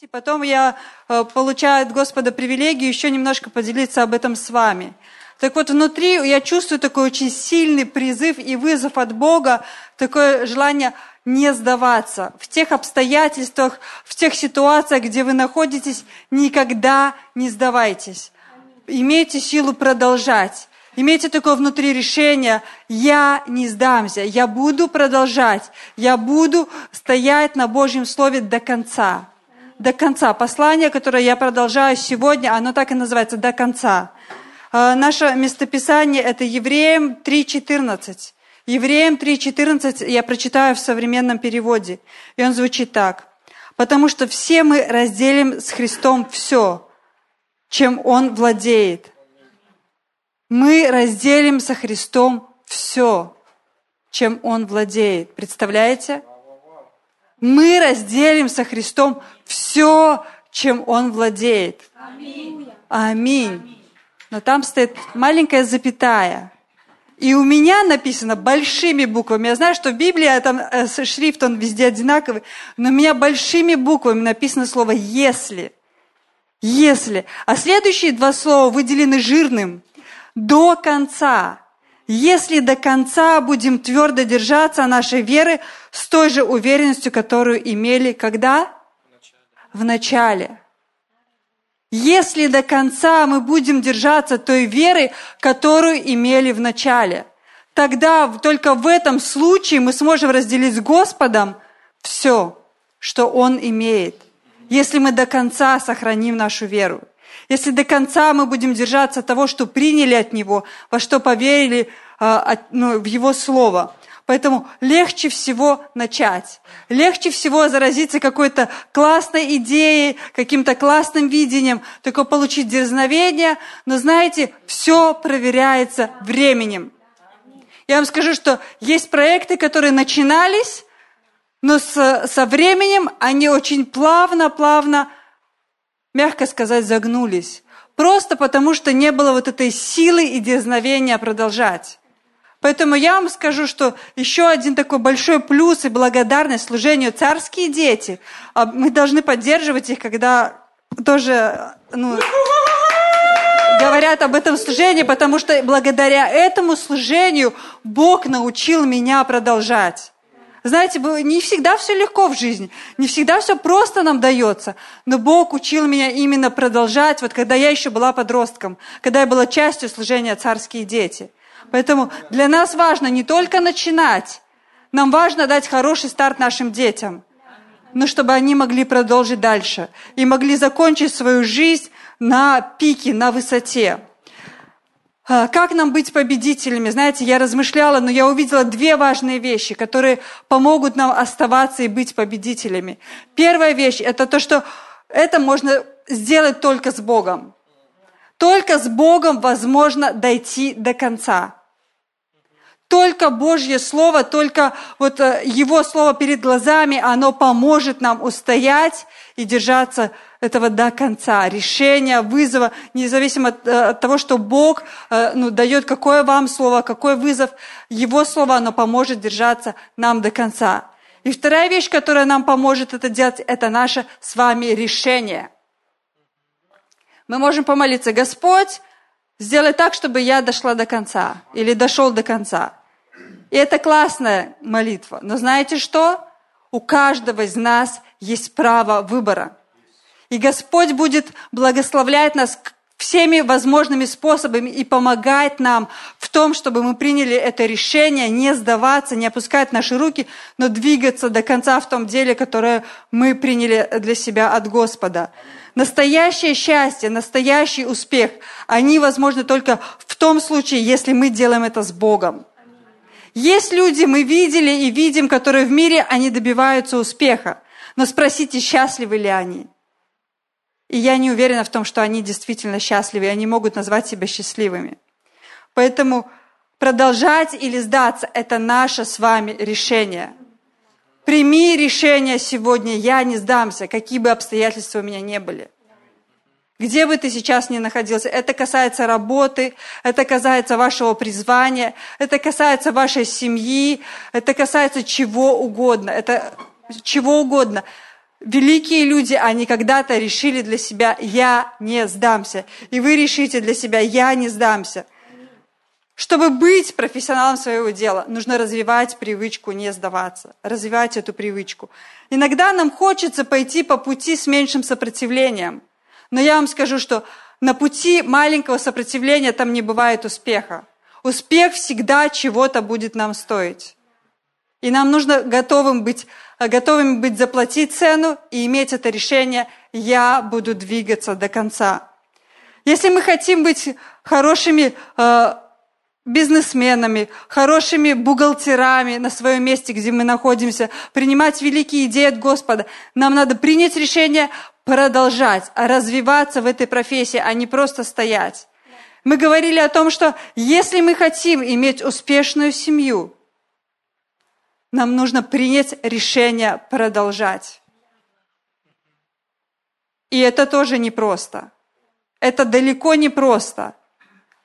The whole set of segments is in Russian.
И потом я э, получаю от Господа привилегию еще немножко поделиться об этом с вами. Так вот, внутри я чувствую такой очень сильный призыв и вызов от Бога, такое желание не сдаваться. В тех обстоятельствах, в тех ситуациях, где вы находитесь, никогда не сдавайтесь. Имейте силу продолжать. Имейте такое внутри решение, я не сдамся, я буду продолжать, я буду стоять на Божьем Слове до конца до конца. Послание, которое я продолжаю сегодня, оно так и называется «До конца». А, наше местописание – это Евреям 3.14. Евреям 3.14 я прочитаю в современном переводе. И он звучит так. «Потому что все мы разделим с Христом все, чем Он владеет». Мы разделим со Христом все, чем Он владеет. Представляете? Мы разделим со Христом все, чем Он владеет. Аминь. Аминь. Но там стоит маленькая запятая. И у меня написано большими буквами. Я знаю, что в Библии там э, шрифт, он везде одинаковый, но у меня большими буквами написано слово «если». «Если». А следующие два слова выделены жирным. «До конца». Если до конца будем твердо держаться нашей веры с той же уверенностью, которую имели когда? В начале. Если до конца мы будем держаться той веры, которую имели в начале, тогда только в этом случае мы сможем разделить с Господом все, что Он имеет, если мы до конца сохраним нашу веру. Если до конца мы будем держаться того, что приняли от Него, во что поверили а, ну, в Его Слово. Поэтому легче всего начать. Легче всего заразиться какой-то классной идеей, каким-то классным видением, только получить дерзновение. Но знаете, все проверяется временем. Я вам скажу, что есть проекты, которые начинались, но с, со временем они очень плавно-плавно мягко сказать, загнулись. Просто потому, что не было вот этой силы и дерзновения продолжать. Поэтому я вам скажу, что еще один такой большой плюс и благодарность служению царские дети. А мы должны поддерживать их, когда тоже ну, говорят об этом служении, потому что благодаря этому служению Бог научил меня продолжать. Знаете, не всегда все легко в жизни, не всегда все просто нам дается, но Бог учил меня именно продолжать, вот когда я еще была подростком, когда я была частью служения «Царские дети». Поэтому для нас важно не только начинать, нам важно дать хороший старт нашим детям, но чтобы они могли продолжить дальше и могли закончить свою жизнь на пике, на высоте. А, как нам быть победителями? Знаете, я размышляла, но я увидела две важные вещи, которые помогут нам оставаться и быть победителями. Первая вещь – это то, что это можно сделать только с Богом. Только с Богом возможно дойти до конца. Только Божье Слово, только вот э, Его Слово перед глазами, оно поможет нам устоять и держаться этого до конца. Решения, вызова, независимо от, э, от того, что Бог э, ну, дает какое вам Слово, какой вызов, Его Слово, оно поможет держаться нам до конца. И вторая вещь, которая нам поможет это делать, это наше с вами решение. Мы можем помолиться, Господь, сделай так, чтобы я дошла до конца или дошел до конца. И это классная молитва. Но знаете что? У каждого из нас есть право выбора. И Господь будет благословлять нас всеми возможными способами и помогать нам в том, чтобы мы приняли это решение, не сдаваться, не опускать наши руки, но двигаться до конца в том деле, которое мы приняли для себя от Господа. Настоящее счастье, настоящий успех, они возможны только в том случае, если мы делаем это с Богом. Есть люди, мы видели и видим, которые в мире, они добиваются успеха. Но спросите, счастливы ли они? И я не уверена в том, что они действительно счастливы, и они могут назвать себя счастливыми. Поэтому продолжать или сдаться – это наше с вами решение. Прими решение сегодня, я не сдамся, какие бы обстоятельства у меня не были – где бы ты сейчас ни находился, это касается работы, это касается вашего призвания, это касается вашей семьи, это касается чего угодно, это чего угодно. Великие люди, они когда-то решили для себя «я не сдамся». И вы решите для себя «я не сдамся». Чтобы быть профессионалом своего дела, нужно развивать привычку не сдаваться, развивать эту привычку. Иногда нам хочется пойти по пути с меньшим сопротивлением. Но я вам скажу, что на пути маленького сопротивления там не бывает успеха. Успех всегда чего-то будет нам стоить. И нам нужно готовым быть, готовыми быть заплатить цену и иметь это решение «я буду двигаться до конца». Если мы хотим быть хорошими э, бизнесменами, хорошими бухгалтерами на своем месте, где мы находимся, принимать великие идеи от Господа. Нам надо принять решение продолжать, развиваться в этой профессии, а не просто стоять. Мы говорили о том, что если мы хотим иметь успешную семью, нам нужно принять решение продолжать. И это тоже непросто. Это далеко не просто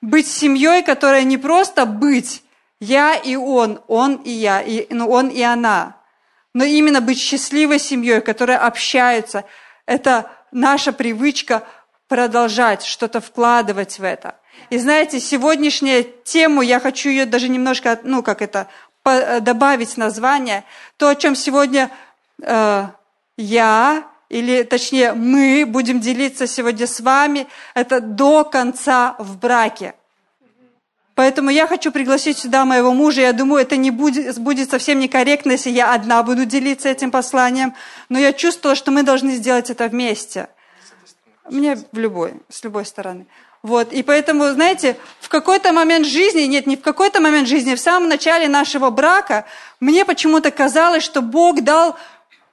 быть семьей, которая не просто быть я и он, он и я, и, ну, он и она, но именно быть счастливой семьей, которая общается. Это наша привычка продолжать что-то вкладывать в это. И знаете, сегодняшняя тему, я хочу ее даже немножко, ну как это, добавить название. То, о чем сегодня э, я или точнее мы будем делиться сегодня с вами, это до конца в браке. Поэтому я хочу пригласить сюда моего мужа. Я думаю, это не будет, будет совсем некорректно, если я одна буду делиться этим посланием. Но я чувствовала, что мы должны сделать это вместе. Мне в любой, с любой стороны. Вот, и поэтому, знаете, в какой-то момент жизни, нет, не в какой-то момент жизни, в самом начале нашего брака, мне почему-то казалось, что Бог дал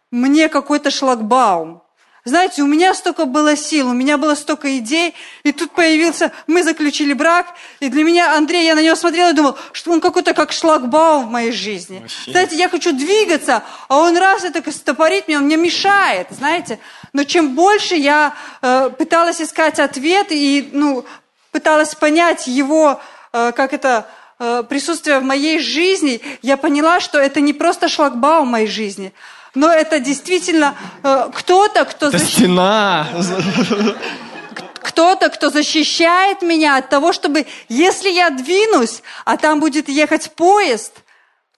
мне какой-то шлагбаум. Знаете, у меня столько было сил, у меня было столько идей, и тут появился, мы заключили брак, и для меня Андрей, я на него смотрела и думал, что он какой-то как шлагбаум в моей жизни. Вообще. Знаете, я хочу двигаться, а он раз и так стопорит меня, он мне мешает, знаете. Но чем больше я э, пыталась искать ответ и ну, пыталась понять его, э, как это, э, присутствие в моей жизни, я поняла, что это не просто шлагбаум в моей жизни, но это действительно э, кто-то, кто... Это защ... стена! Кто-то, кто защищает меня от того, чтобы, если я двинусь, а там будет ехать поезд,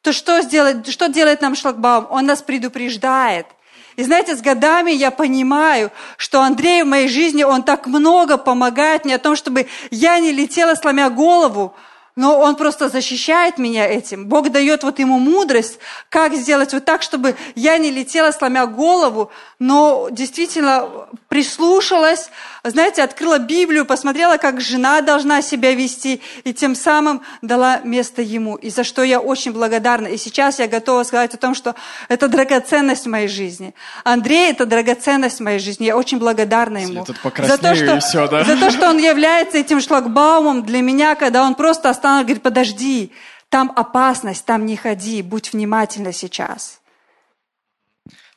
то что, сделать, что делает нам шлагбаум? Он нас предупреждает. И знаете, с годами я понимаю, что Андрей в моей жизни, он так много помогает мне о том, чтобы я не летела, сломя голову, но он просто защищает меня этим. Бог дает вот ему мудрость, как сделать вот так, чтобы я не летела, сломя голову, но действительно прислушалась, знаете, открыла Библию, посмотрела, как жена должна себя вести, и тем самым дала место ему. И за что я очень благодарна. И сейчас я готова сказать о том, что это драгоценность моей жизни. Андрей – это драгоценность моей жизни. Я очень благодарна ему. за то, что, все, да? за то, что он является этим шлагбаумом для меня, когда он просто останавливается остановил, говорит, подожди, там опасность, там не ходи, будь внимательна сейчас.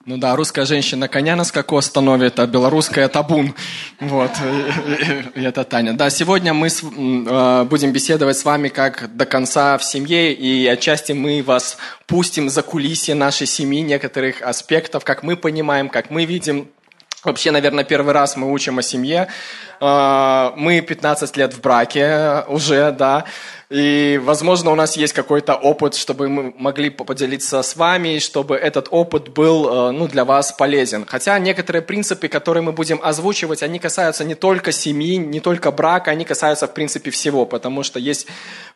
Ну да, русская женщина коня на скаку остановит, а белорусская табун. Вот, и это Таня. Да, сегодня мы э, будем беседовать с вами как до конца в семье, и отчасти мы вас пустим за кулисье нашей семьи, некоторых аспектов, как мы понимаем, как мы видим. Вообще, наверное, первый раз мы учим о семье. Э, мы 15 лет в браке уже, да. И, возможно, у нас есть какой-то опыт, чтобы мы могли поделиться с вами, чтобы этот опыт был э, ну, для вас полезен. Хотя некоторые принципы, которые мы будем озвучивать, они касаются не только семьи, не только брака, они касаются, в принципе, всего, потому что есть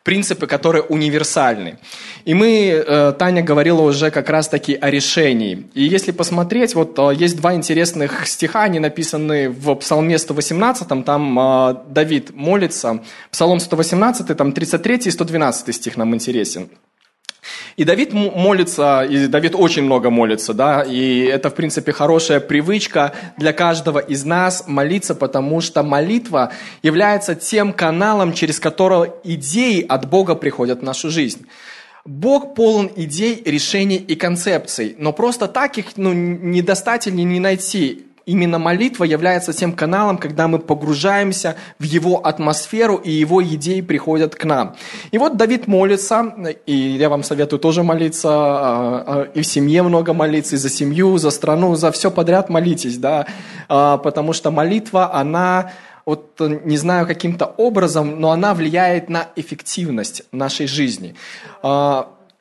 принципы, которые универсальны. И мы, э, Таня говорила уже как раз-таки о решении. И если посмотреть, вот э, есть два интересных стиха, они написаны в Псалме 118, там Давид молится, Псалом 118, там 30 103 и 112 стих нам интересен. И Давид молится, и Давид очень много молится, да, и это, в принципе, хорошая привычка для каждого из нас молиться, потому что молитва является тем каналом, через который идеи от Бога приходят в нашу жизнь. Бог полон идей, решений и концепций, но просто так их ну, не достать или не найти. Именно молитва является тем каналом, когда мы погружаемся в его атмосферу, и его идеи приходят к нам. И вот Давид молится, и я вам советую тоже молиться, а, а, и в семье много молиться, и за семью, за страну, за все подряд молитесь, да, а, потому что молитва, она вот не знаю каким-то образом, но она влияет на эффективность нашей жизни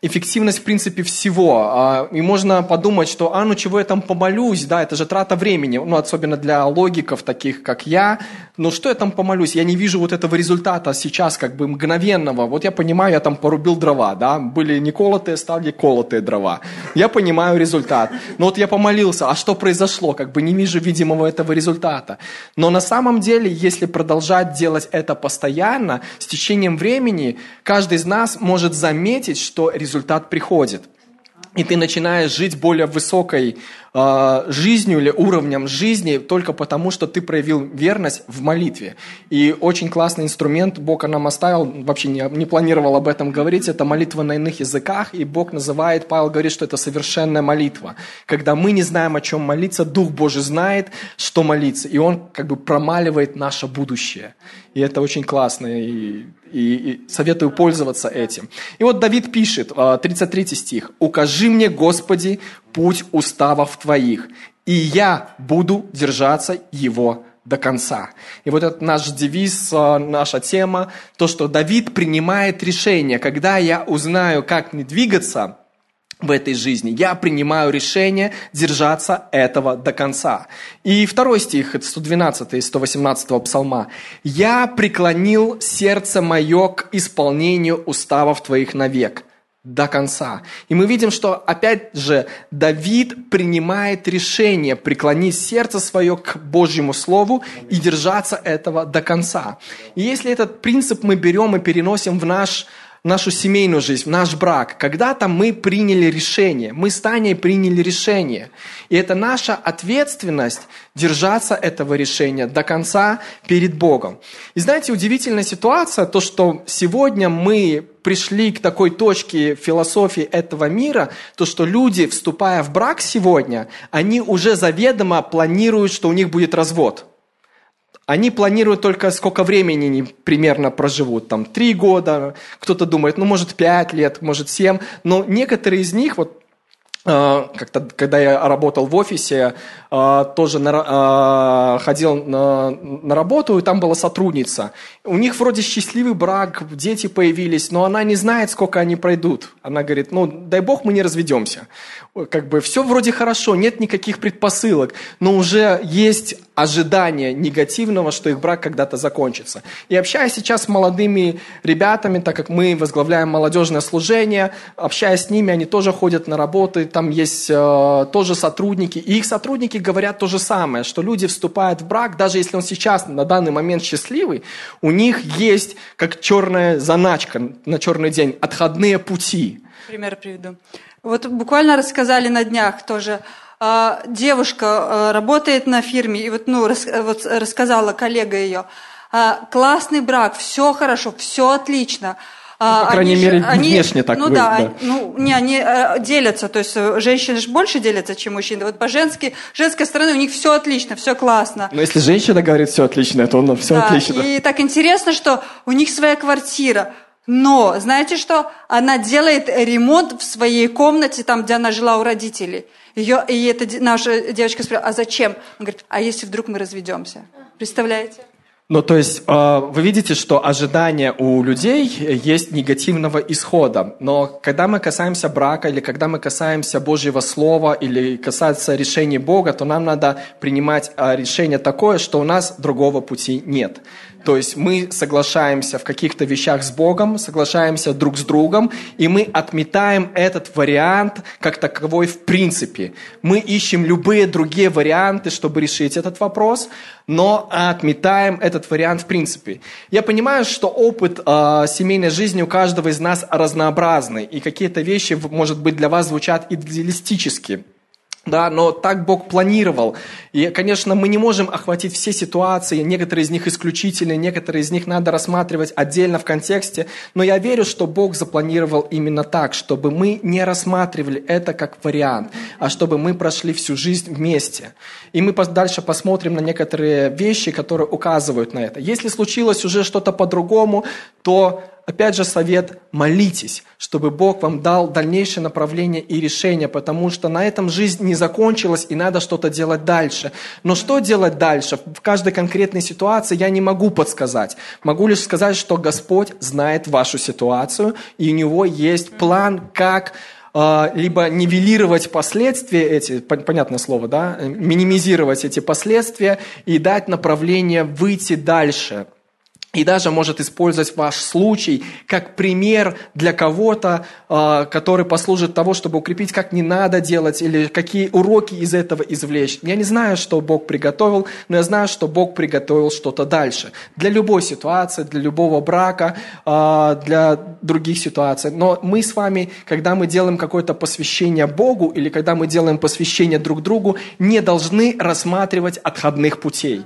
эффективность, в принципе, всего. А, и можно подумать, что, а, ну чего я там помолюсь, да, это же трата времени, ну, особенно для логиков, таких как я. Ну, что я там помолюсь? Я не вижу вот этого результата сейчас, как бы мгновенного. Вот я понимаю, я там порубил дрова, да, были не колотые, стали колотые дрова. Я понимаю результат. Но вот я помолился, а что произошло? Как бы не вижу видимого этого результата. Но на самом деле, если продолжать делать это постоянно, с течением времени, каждый из нас может заметить, что результат результат приходит. И ты начинаешь жить более высокой э, жизнью или уровнем жизни только потому, что ты проявил верность в молитве. И очень классный инструмент Бог нам оставил, вообще не, не планировал об этом говорить, это молитва на иных языках, и Бог называет, Павел говорит, что это совершенная молитва. Когда мы не знаем, о чем молиться, Дух Божий знает, что молиться, и Он как бы промаливает наше будущее. И это очень классно, и и, и советую пользоваться этим. И вот Давид пишет, 33 а, стих, «Укажи мне, Господи, путь уставов Твоих, и я буду держаться его до конца. И вот это наш девиз, а, наша тема, то, что Давид принимает решение, когда я узнаю, как мне двигаться, в этой жизни. Я принимаю решение держаться этого до конца. И второй стих, это 112 и 118 псалма. «Я преклонил сердце мое к исполнению уставов твоих навек» до конца. И мы видим, что, опять же, Давид принимает решение преклонить сердце свое к Божьему Слову и держаться этого до конца. И если этот принцип мы берем и переносим в наш нашу семейную жизнь, в наш брак. Когда-то мы приняли решение, мы с Таней приняли решение. И это наша ответственность держаться этого решения до конца перед Богом. И знаете, удивительная ситуация, то, что сегодня мы пришли к такой точке философии этого мира, то, что люди, вступая в брак сегодня, они уже заведомо планируют, что у них будет развод – они планируют только сколько времени они примерно проживут, там три года, кто-то думает, ну может пять лет, может семь, но некоторые из них, вот э, как-то, когда я работал в офисе, э, тоже на, э, ходил на, на работу, и там была сотрудница. У них вроде счастливый брак, дети появились, но она не знает, сколько они пройдут. Она говорит, ну, дай бог мы не разведемся. Как бы все вроде хорошо, нет никаких предпосылок, но уже есть ожидание негативного, что их брак когда-то закончится. И общаясь сейчас с молодыми ребятами, так как мы возглавляем молодежное служение, общаясь с ними, они тоже ходят на работы, там есть э, тоже сотрудники, и их сотрудники говорят то же самое, что люди вступают в брак, даже если он сейчас на данный момент счастливый, у них есть как черная заначка на черный день, отходные пути. Пример приведу. Вот буквально рассказали на днях тоже, а, девушка а, работает на фирме, и вот, ну, вот рассказала коллега ее, а, классный брак, все хорошо, все отлично. Ну, по крайней они мере, же, они, внешне так Ну вы, да, да, ну не, они э, делятся, то есть э, женщины же больше делятся, чем мужчины. Вот по женски, женской стороны у них все отлично, все классно. Но если женщина говорит все отлично, то он все да, отлично. И так интересно, что у них своя квартира. Но, знаете что? Она делает ремонт в своей комнате, там, где она жила у родителей. Ее, и эта наша девочка спросила, а зачем? Он говорит, а если вдруг мы разведемся? Представляете? Ну, то есть э, вы видите, что ожидания у людей есть негативного исхода. Но когда мы касаемся брака, или когда мы касаемся Божьего Слова, или касается решений Бога, то нам надо принимать э, решение такое, что у нас другого пути нет. То есть мы соглашаемся в каких-то вещах с Богом, соглашаемся друг с другом, и мы отметаем этот вариант как таковой в принципе. Мы ищем любые другие варианты, чтобы решить этот вопрос, но отметаем этот вариант в принципе. Я понимаю, что опыт э, семейной жизни у каждого из нас разнообразный, и какие-то вещи, может быть, для вас звучат идеалистически. Да, но так Бог планировал. И, конечно, мы не можем охватить все ситуации, некоторые из них исключительные, некоторые из них надо рассматривать отдельно в контексте, но я верю, что Бог запланировал именно так, чтобы мы не рассматривали это как вариант, а чтобы мы прошли всю жизнь вместе. И мы дальше посмотрим на некоторые вещи, которые указывают на это. Если случилось уже что-то по-другому, то опять же, совет – молитесь, чтобы Бог вам дал дальнейшее направление и решение, потому что на этом жизнь не закончилась, и надо что-то делать дальше. Но что делать дальше? В каждой конкретной ситуации я не могу подсказать. Могу лишь сказать, что Господь знает вашу ситуацию, и у Него есть план, как а, либо нивелировать последствия эти, понятное слово, да, минимизировать эти последствия и дать направление выйти дальше – и даже может использовать ваш случай как пример для кого-то, а, который послужит того, чтобы укрепить, как не надо делать или какие уроки из этого извлечь. Я не знаю, что Бог приготовил, но я знаю, что Бог приготовил что-то дальше. Для любой ситуации, для любого брака, а, для других ситуаций. Но мы с вами, когда мы делаем какое-то посвящение Богу или когда мы делаем посвящение друг другу, не должны рассматривать отходных путей.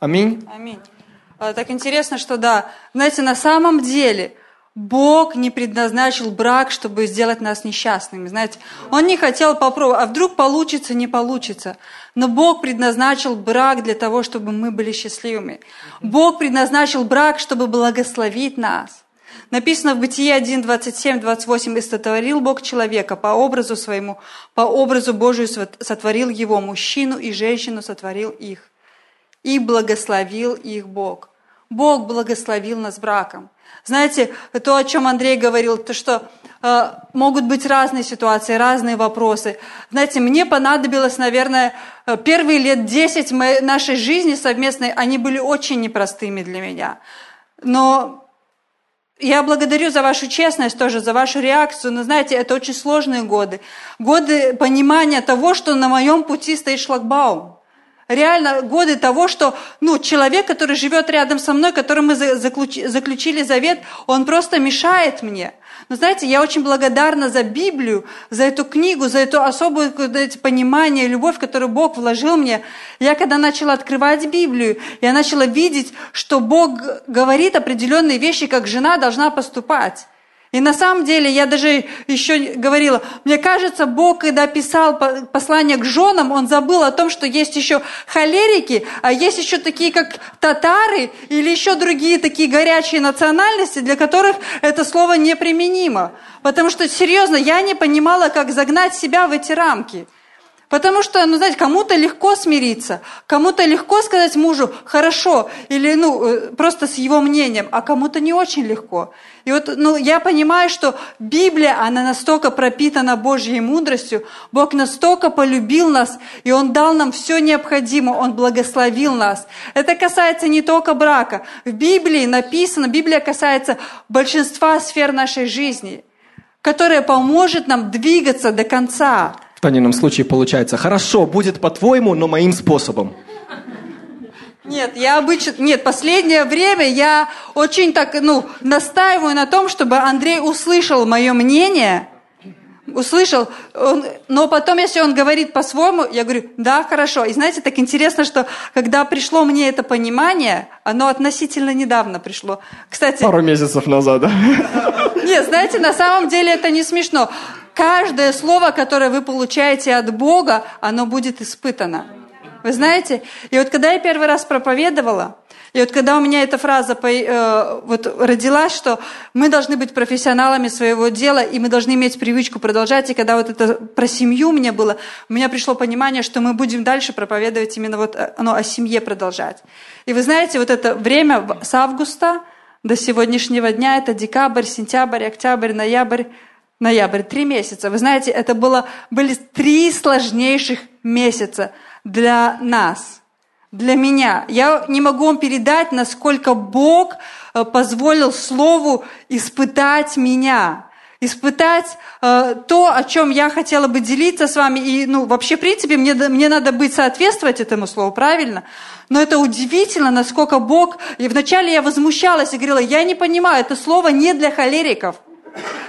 Аминь. Аминь. А, так интересно, что да, знаете, на самом деле Бог не предназначил брак, чтобы сделать нас несчастными. Знаете, Он не хотел попробовать, а вдруг получится, не получится. Но Бог предназначил брак для того, чтобы мы были счастливыми. Бог предназначил брак, чтобы благословить нас. Написано в Бытие 1, 27, 28, «И сотворил Бог человека по образу своему, по образу Божию сотворил его, мужчину и женщину сотворил их, и благословил их Бог». Бог благословил нас браком. Знаете, то, о чем Андрей говорил, то, что э, могут быть разные ситуации, разные вопросы. Знаете, мне понадобилось, наверное, э, первые лет 10 моей, нашей жизни совместной, они были очень непростыми для меня. Но я благодарю за вашу честность тоже, за вашу реакцию. Но знаете, это очень сложные годы. Годы понимания того, что на моем пути стоит шлагбаум реально годы того, что ну, человек, который живет рядом со мной, которым мы заключили завет, он просто мешает мне. Но знаете, я очень благодарна за Библию, за эту книгу, за эту особую знаете, понимание, любовь, которую Бог вложил мне. Я когда начала открывать Библию, я начала видеть, что Бог говорит определенные вещи, как жена должна поступать. И на самом деле, я даже еще говорила, мне кажется, Бог, когда писал послание к женам, Он забыл о том, что есть еще холерики, а есть еще такие, как татары, или еще другие такие горячие национальности, для которых это слово неприменимо. Потому что, серьезно, я не понимала, как загнать себя в эти рамки. Потому что, ну, знаете, кому-то легко смириться, кому-то легко сказать мужу «хорошо» или, ну, э, просто с его мнением, а кому-то не очень легко. И вот, ну, я понимаю, что Библия, она настолько пропитана Божьей мудростью, Бог настолько полюбил нас, и Он дал нам все необходимое, Он благословил нас. Это касается не только брака. В Библии написано, Библия касается большинства сфер нашей жизни, которая поможет нам двигаться до конца противном случае получается, хорошо, будет по-твоему, но моим способом. Нет, я обычно... Нет, последнее время я очень так, ну, настаиваю на том, чтобы Андрей услышал мое мнение, услышал, он, но потом, если он говорит по-своему, я говорю, да, хорошо. И знаете, так интересно, что когда пришло мне это понимание, оно относительно недавно пришло. Кстати... Пару месяцев назад, да? Нет, знаете, на самом деле это не смешно каждое слово, которое вы получаете от Бога, оно будет испытано. Вы знаете? И вот когда я первый раз проповедовала, и вот когда у меня эта фраза э, вот родилась, что мы должны быть профессионалами своего дела, и мы должны иметь привычку продолжать, и когда вот это про семью меня было, у меня пришло понимание, что мы будем дальше проповедовать именно вот э, ну, о семье продолжать. И вы знаете, вот это время с августа до сегодняшнего дня, это декабрь, сентябрь, октябрь, ноябрь, ноябрь, три месяца. Вы знаете, это было, были три сложнейших месяца для нас, для меня. Я не могу вам передать, насколько Бог э, позволил Слову испытать меня, испытать э, то, о чем я хотела бы делиться с вами. И, ну, вообще, в принципе, мне, мне надо быть соответствовать этому слову, правильно? Но это удивительно, насколько Бог... И вначале я возмущалась и говорила, я не понимаю, это слово не для холериков –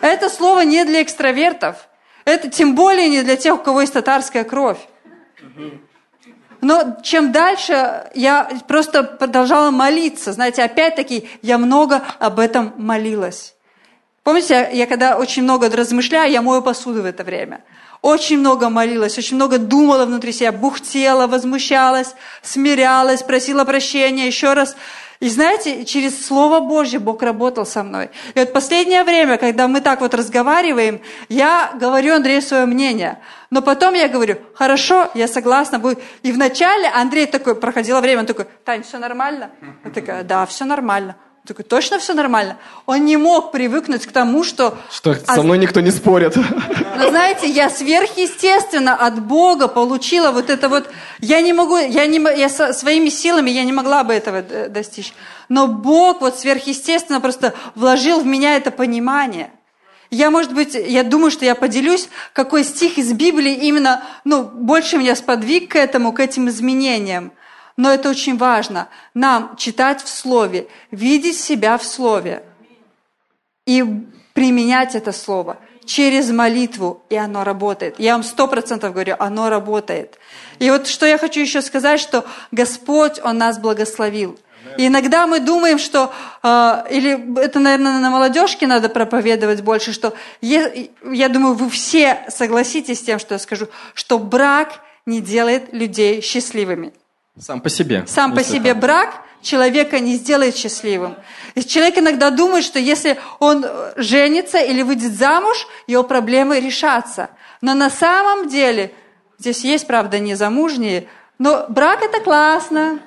это слово не для экстравертов. Это тем более не для тех, у кого есть татарская кровь. Но чем дальше, я просто продолжала молиться. Знаете, опять-таки, я много об этом молилась. Помните, я когда очень много размышляю, я мою посуду в это время. Очень много молилась, очень много думала внутри себя, бухтела, возмущалась, смирялась, просила прощения, еще раз и знаете, через Слово Божье Бог работал со мной. И вот последнее время, когда мы так вот разговариваем, я говорю Андрею свое мнение. Но потом я говорю, хорошо, я согласна. Буду. И вначале Андрей такой, проходило время, он такой, Тань, все нормально? Я такая, да, все нормально. Такой, точно все нормально? Он не мог привыкнуть к тому, что... Что со мной никто не спорит. Но знаете, я сверхъестественно от Бога получила вот это вот... Я не могу, я, не, я своими силами я не могла бы этого достичь. Но Бог вот сверхъестественно просто вложил в меня это понимание. Я, может быть, я думаю, что я поделюсь, какой стих из Библии именно, ну, больше меня сподвиг к этому, к этим изменениям. Но это очень важно. Нам читать в Слове, видеть себя в Слове и применять это Слово через молитву, и оно работает. Я вам сто процентов говорю, оно работает. И вот что я хочу еще сказать, что Господь, Он нас благословил. И иногда мы думаем, что, э, или это, наверное, на молодежке надо проповедовать больше, что я, я думаю, вы все согласитесь с тем, что я скажу, что брак не делает людей счастливыми. Сам по себе. Сам по себе так. брак человека не сделает счастливым. И человек иногда думает, что если он женится или выйдет замуж, его проблемы решатся. Но на самом деле, здесь есть, правда, незамужние, но брак это классно.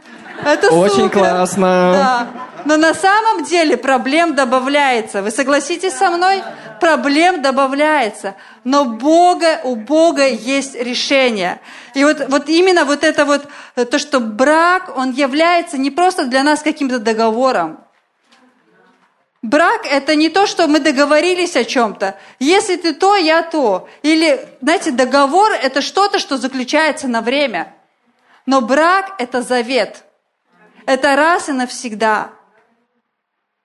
Это Очень супер. классно. Да. Но на самом деле проблем добавляется. Вы согласитесь со мной? Проблем добавляется. Но Бога, у Бога есть решение. И вот, вот именно вот это вот, то, что брак, он является не просто для нас каким-то договором. Брак – это не то, что мы договорились о чем-то. Если ты то, я то. Или, знаете, договор – это что-то, что заключается на время. Но брак – это завет. Это раз и навсегда.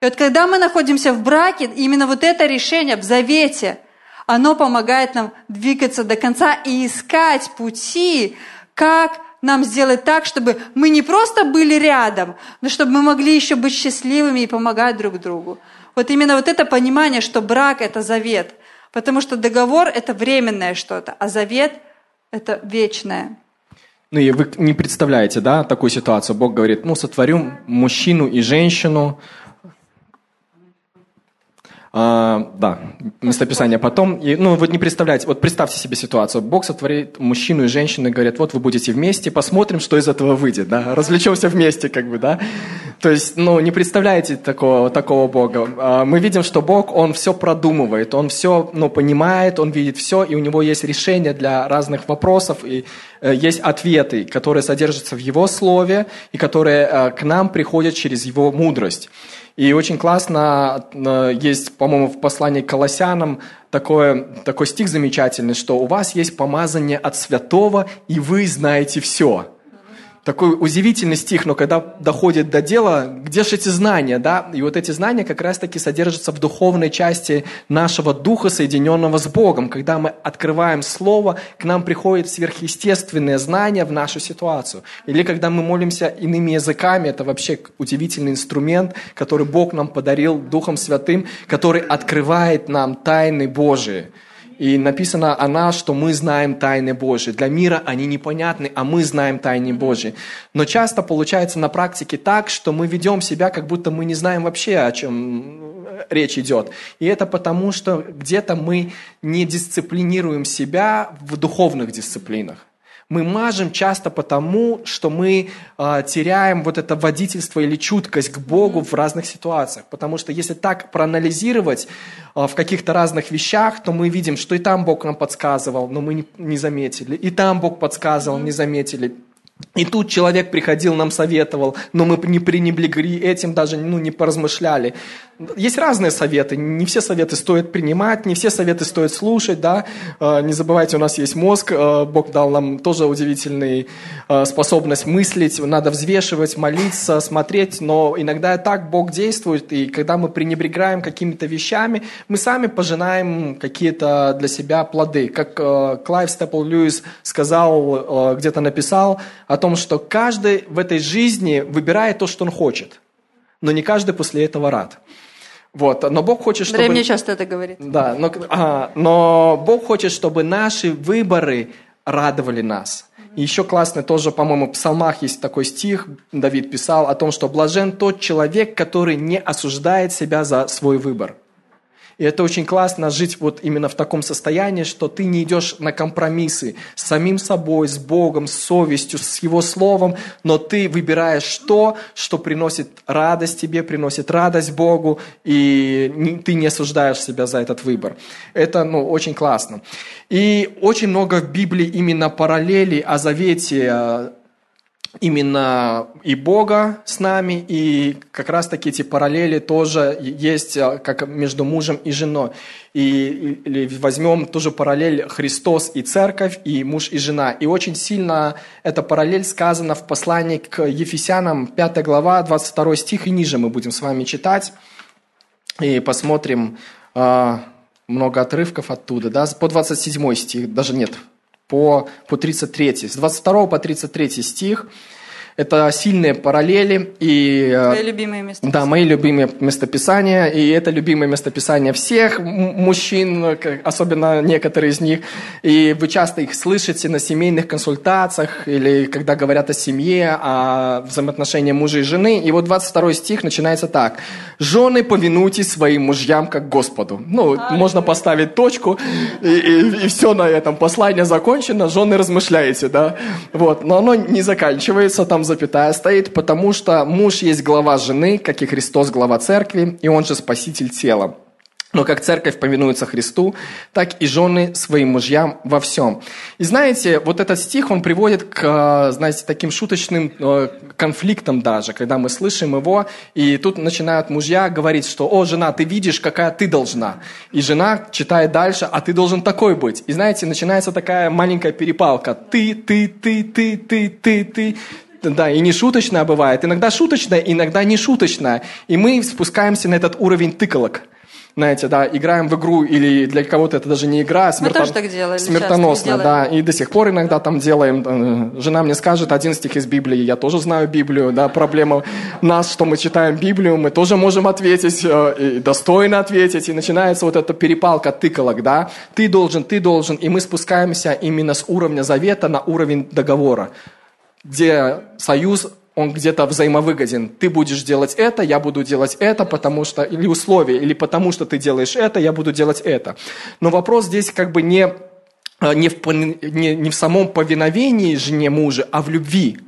И вот когда мы находимся в браке, именно вот это решение в завете, оно помогает нам двигаться до конца и искать пути, как нам сделать так, чтобы мы не просто были рядом, но чтобы мы могли еще быть счастливыми и помогать друг другу. Вот именно вот это понимание, что брак – это завет. Потому что договор – это временное что-то, а завет – это вечное. Ну и вы не представляете, да, такую ситуацию. Бог говорит, ну, сотворю мужчину и женщину, а, да, местописание потом. И, ну, вы не представляете, вот представьте себе ситуацию. Бог сотворит мужчину и женщину и говорит, вот вы будете вместе, посмотрим, что из этого выйдет, да, развлечемся вместе, как бы, да. То есть, ну, не представляете такого, такого Бога. А, мы видим, что Бог, Он все продумывает, Он все, ну, понимает, Он видит все, и у Него есть решения для разных вопросов, и э, есть ответы, которые содержатся в Его Слове, и которые э, к нам приходят через Его мудрость. И очень классно э, есть, по-моему, в послании к Колоссянам такой, такой стих замечательный, что у вас есть помазание от святого, и вы знаете все такой удивительный стих, но когда доходит до дела, где же эти знания, да? И вот эти знания как раз-таки содержатся в духовной части нашего духа, соединенного с Богом. Когда мы открываем Слово, к нам приходят сверхъестественные знания в нашу ситуацию. Или когда мы молимся иными языками, это вообще удивительный инструмент, который Бог нам подарил Духом Святым, который открывает нам тайны Божии. И написано о нас, что мы знаем тайны Божьи. Для мира они непонятны, а мы знаем тайны Божьи. Но часто получается на практике так, что мы ведем себя, как будто мы не знаем вообще, о чем речь идет. И это потому, что где-то мы не дисциплинируем себя в духовных дисциплинах. Мы мажем часто потому, что мы э, теряем вот это водительство или чуткость к Богу в разных ситуациях. Потому что если так проанализировать э, в каких-то разных вещах, то мы видим, что и там Бог нам подсказывал, но мы не, не заметили. И там Бог подсказывал, не заметили. И тут человек приходил, нам советовал, но мы не пренебрегли этим, даже ну, не поразмышляли. Есть разные советы, не все советы стоит принимать, не все советы стоит слушать, да. А, не забывайте, у нас есть мозг, а, Бог дал нам тоже удивительную а, способность мыслить, надо взвешивать, молиться, смотреть, но иногда так Бог действует, и когда мы пренебрегаем какими-то вещами, мы сами пожинаем какие-то для себя плоды. Как Клайв Степл Льюис сказал, где-то написал о том, что каждый в этой жизни выбирает то, что он хочет, но не каждый после этого рад. Вот, но Бог хочет, чтобы... Андрей мне часто это говорит. Да, но, а, но Бог хочет, чтобы наши выборы радовали нас. И еще классно тоже, по-моему, в псалмах есть такой стих, Давид писал о том, что блажен тот человек, который не осуждает себя за свой выбор. И это очень классно жить вот именно в таком состоянии, что ты не идешь на компромиссы с самим собой, с Богом, с совестью, с Его Словом, но ты выбираешь то, что приносит радость тебе, приносит радость Богу, и ты не осуждаешь себя за этот выбор. Это ну, очень классно. И очень много в Библии именно параллелей о завете именно и Бога с нами, и как раз таки эти параллели тоже есть а, как между мужем и женой. И, или возьмем тоже параллель Христос и церковь, и муж и жена. И очень сильно эта параллель сказана в послании к Ефесянам, 5 глава, 22 стих, и ниже мы будем с вами читать. И посмотрим э, много отрывков оттуда, да, по 27 стих, даже нет, по, по 33. С 22 по 33 стих это сильные параллели. И, э, Твои любимые местописания. Да, мои любимые местописания. И это любимые местописания всех мужчин, особенно некоторые из них. И вы часто их слышите на семейных консультациях или когда говорят о семье, о взаимоотношениях мужа и жены. И вот 22 стих начинается так. «Жены, повинуйтесь своим мужьям, как Господу». Ну, а, можно поставить точку, и, и, и все на этом. Послание закончено, жены размышляете, да. Вот. Но оно не заканчивается, там там запятая стоит, потому что муж есть глава жены, как и Христос глава церкви, и он же спаситель тела. Но как церковь повинуется Христу, так и жены своим мужьям во всем. И знаете, вот этот стих, он приводит к, знаете, таким шуточным э, конфликтам даже, когда мы слышим его, и тут начинают мужья говорить, что, о, жена, ты видишь, какая ты должна. И жена читает дальше, а ты должен такой быть. И знаете, начинается такая маленькая перепалка. Ты, ты, ты, ты, ты, ты, ты да, и не шуточная бывает. Иногда шуточная, иногда не шуточная. И мы спускаемся на этот уровень тыкалок знаете, да, играем в игру, или для кого-то это даже не игра, а смерто... Мы тоже так делали, смертоносно, да, и до сих пор иногда там делаем. Э, жена мне скажет один стих из Библии, я тоже знаю Библию, да, проблема нас, что мы читаем Библию, мы тоже можем ответить, э, достойно ответить, и начинается вот эта перепалка тыкалок, да, ты должен, ты должен, и мы спускаемся именно с уровня завета на уровень договора где союз, он где-то взаимовыгоден. Ты будешь делать это, я буду делать это, потому что, или условия, или потому что ты делаешь это, я буду делать это. Но вопрос здесь как бы не, э, не, в, не, не в самом повиновении жене мужа, а в любви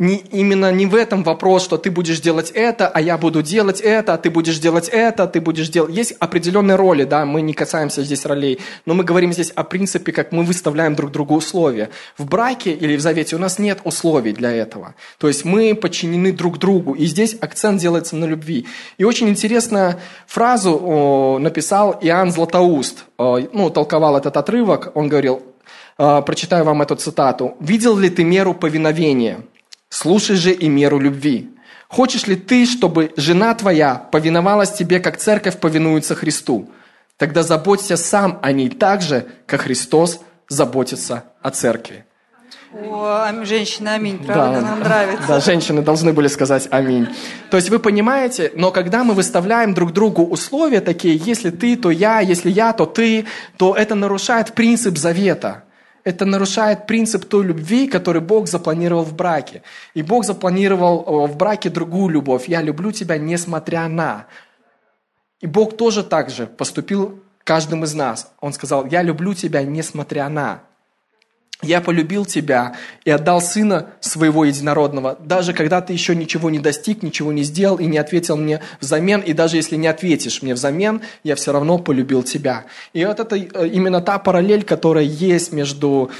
не, именно не в этом вопрос, что ты будешь делать это, а я буду делать это, а ты будешь делать это, ты будешь делать... Есть определенные роли, да, мы не касаемся здесь ролей, но мы говорим здесь о принципе, как мы выставляем друг другу условия. В браке или в завете у нас нет условий для этого. То есть мы подчинены друг другу, и здесь акцент делается на любви. И очень интересную фразу о, написал Иоанн Златоуст, о, ну, толковал этот отрывок, он говорил, о, прочитаю вам эту цитату. «Видел ли ты меру повиновения?» Слушай же и меру любви. Хочешь ли ты, чтобы жена твоя повиновалась тебе, как церковь повинуется Христу? Тогда заботься сам о ней так же, как Христос заботится о церкви. О, женщина, аминь, правда, да, нам нравится. Да, женщины должны были сказать аминь. То есть вы понимаете, но когда мы выставляем друг другу условия такие, если ты, то я, если я, то ты, то это нарушает принцип завета это нарушает принцип той любви, который Бог запланировал в браке. И Бог запланировал в браке другую любовь. Я люблю тебя, несмотря на. И Бог тоже так же поступил каждым из нас. Он сказал, я люблю тебя, несмотря на. Я полюбил тебя и отдал сына своего единородного, даже когда ты еще ничего не достиг, ничего не сделал и не ответил мне взамен, и даже если не ответишь мне взамен, я все равно полюбил тебя. И вот это э, именно та параллель, которая есть между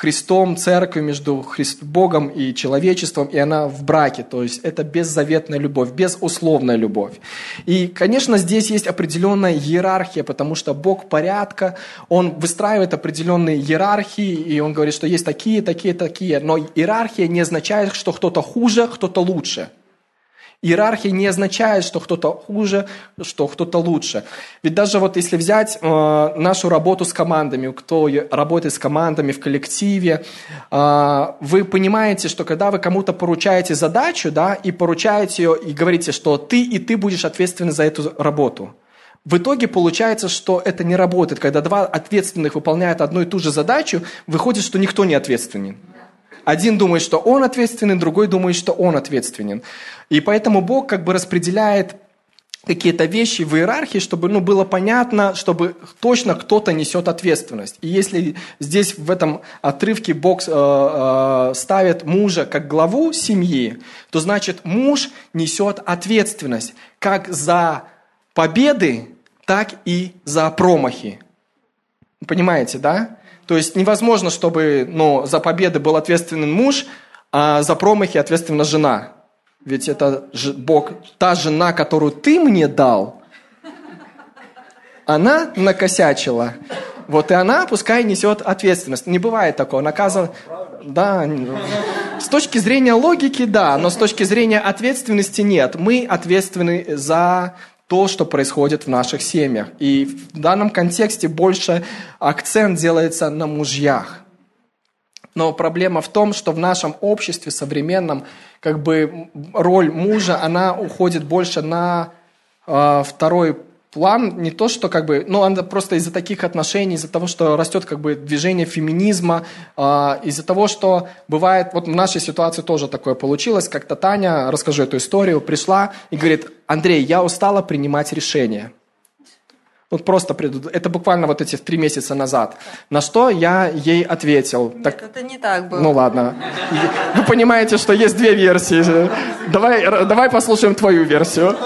Христом, церковью, между Христ, Богом и человечеством, и она в браке. То есть это беззаветная любовь, безусловная любовь. И, конечно, здесь есть определенная иерархия, потому что Бог порядка, Он выстраивает определенные иерархии, и Он говорит, что есть такие, такие, такие. Но иерархия не означает, что кто-то хуже, кто-то лучше – Иерархия не означает, что кто-то хуже, что кто-то лучше. Ведь даже вот если взять э, нашу работу с командами, кто работает с командами в коллективе, э, вы понимаете, что когда вы кому-то поручаете задачу, да, и поручаете ее, и говорите, что ты и ты будешь ответственны за эту работу, в итоге получается, что это не работает. Когда два ответственных выполняют одну и ту же задачу, выходит, что никто не ответственен. Один думает, что он ответственен, другой думает, что он ответственен. И поэтому Бог как бы распределяет какие-то вещи в иерархии, чтобы ну, было понятно, чтобы точно кто-то несет ответственность. И если здесь в этом отрывке Бог э, э, ставит мужа как главу семьи, то значит муж несет ответственность как за победы, так и за промахи. Понимаете, да? То есть невозможно, чтобы ну, за победы был ответственен муж, а за промахи ответственна жена. Ведь это Бог, та жена, которую ты мне дал, она накосячила. Вот и она пускай несет ответственность. Не бывает такого. Наказан... Да, с точки зрения логики, да, но с точки зрения ответственности нет. Мы ответственны за то, что происходит в наших семьях. И в данном контексте больше акцент делается на мужьях. Но проблема в том, что в нашем обществе современном как бы роль мужа, она уходит больше на э, второй план не то, что как бы, ну, она просто из-за таких отношений, из-за того, что растет как бы движение феминизма, э, из-за того, что бывает, вот в нашей ситуации тоже такое получилось, как-то Таня, расскажу эту историю, пришла и говорит, Андрей, я устала принимать решения. Вот просто, это буквально вот эти три месяца назад. На что я ей ответил. Нет, так, это не так было. Ну ладно. Вы понимаете, что есть две версии. Давай, давай послушаем твою версию.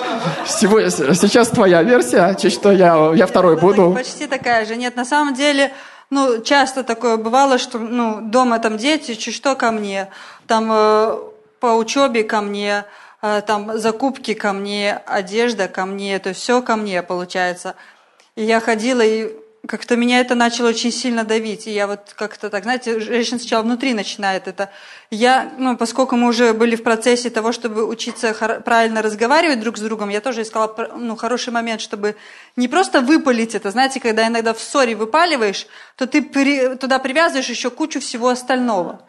Сейчас твоя версия, чуть что я, я второй буду. Почти такая же. Нет, на самом деле, ну, часто такое бывало, что ну, дома там дети, чуть что ко мне, там э, по учебе ко мне, э, там закупки ко мне, одежда ко мне, то есть все ко мне получается. И я ходила, и как-то меня это начало очень сильно давить. И я вот как-то так, знаете, женщина сначала внутри начинает это. Я, ну, поскольку мы уже были в процессе того, чтобы учиться правильно разговаривать друг с другом, я тоже искала ну, хороший момент, чтобы не просто выпалить это. Знаете, когда иногда в ссоре выпаливаешь, то ты при, туда привязываешь еще кучу всего остального.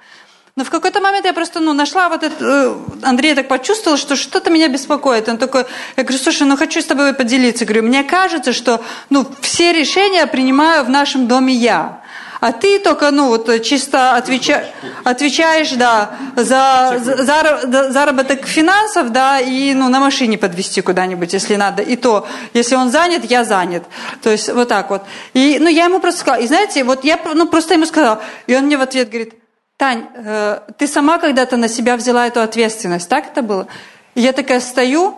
Но в какой-то момент я просто ну, нашла вот это... Э, Андрей так почувствовал, что что-то меня беспокоит. Он такой... Я говорю, слушай, ну хочу с тобой поделиться. Говорю, мне кажется, что ну, все решения принимаю в нашем доме я. А ты только, ну, вот чисто отвеча, отвечаешь, да, за, за заработок финансов, да, и, ну, на машине подвести куда-нибудь, если надо. И то, если он занят, я занят. То есть, вот так вот. И, ну, я ему просто сказала, и знаете, вот я, ну, просто ему сказала, и он мне в ответ говорит, Тань, э, ты сама когда-то на себя взяла эту ответственность, так это было? И я такая стою,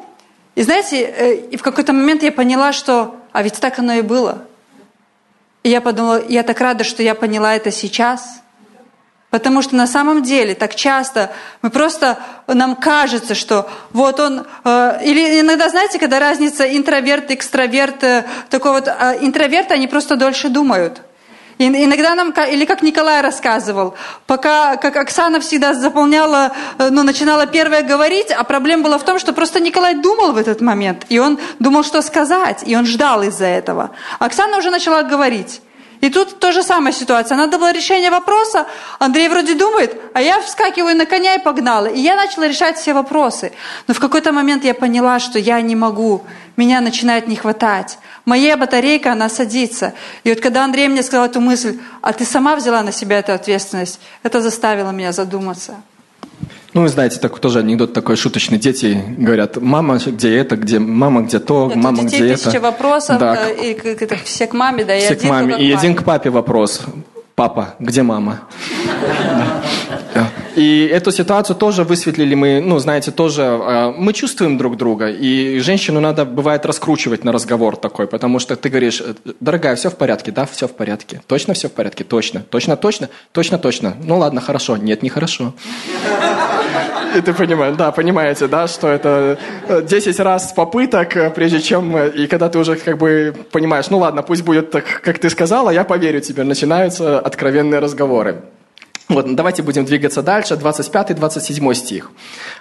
и знаете, э, и в какой-то момент я поняла, что, а ведь так оно и было. И я подумала, я так рада, что я поняла это сейчас. Потому что на самом деле так часто мы просто, нам кажется, что вот он, э, или иногда, знаете, когда разница интроверт, экстраверт, э, такой вот, э, интроверты, они просто дольше думают. И иногда нам, или как Николай рассказывал, пока, как Оксана всегда заполняла, э, ну, начинала первая говорить, а проблема была в том, что просто Николай думал в этот момент, и он думал, что сказать, и он ждал из-за этого. Оксана уже начала говорить. И тут то же самая ситуация. Надо было решение вопроса. Андрей вроде думает, а я вскакиваю на коня и погнала. И я начала решать все вопросы. Но в какой-то момент я поняла, что я не могу. Меня начинает не хватать. Моя батарейка, она садится. И вот когда Андрей мне сказал эту мысль, а ты сама взяла на себя эту ответственность, это заставило меня задуматься. Ну, вы знаете, так, тоже анекдот такой шуточный. Дети говорят, мама, где это, где мама, где то, Нет, мама, где это. тысяча вопросов, да. Э, и это все к маме, да, все и один к маме. И один к папе вопрос. Папа, где мама? И эту ситуацию тоже высветлили мы, ну, знаете, тоже э, мы чувствуем друг друга, и женщину надо, бывает, раскручивать на разговор такой, потому что ты говоришь, дорогая, все в порядке, да, все в порядке, точно все в порядке, точно, точно, точно, точно, точно, ну ладно, хорошо, нет, не хорошо. И ты понимаешь, да, понимаете, да, что это 10 раз попыток, прежде чем, и когда ты уже как бы понимаешь, ну ладно, пусть будет так, как ты сказала, я поверю тебе, начинаются откровенные разговоры. Вот, давайте будем двигаться дальше. 25-27 стих.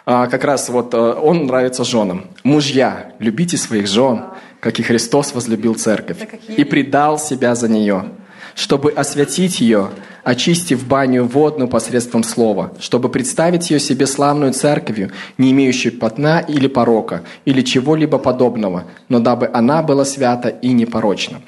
А, как раз вот э, он нравится женам. «Мужья, любите своих жен, как и Христос возлюбил церковь, и предал себя за нее, чтобы освятить ее, очистив баню водную посредством слова, чтобы представить ее себе славную церковью, не имеющую пятна или порока, или чего-либо подобного, но дабы она была свята и непорочна».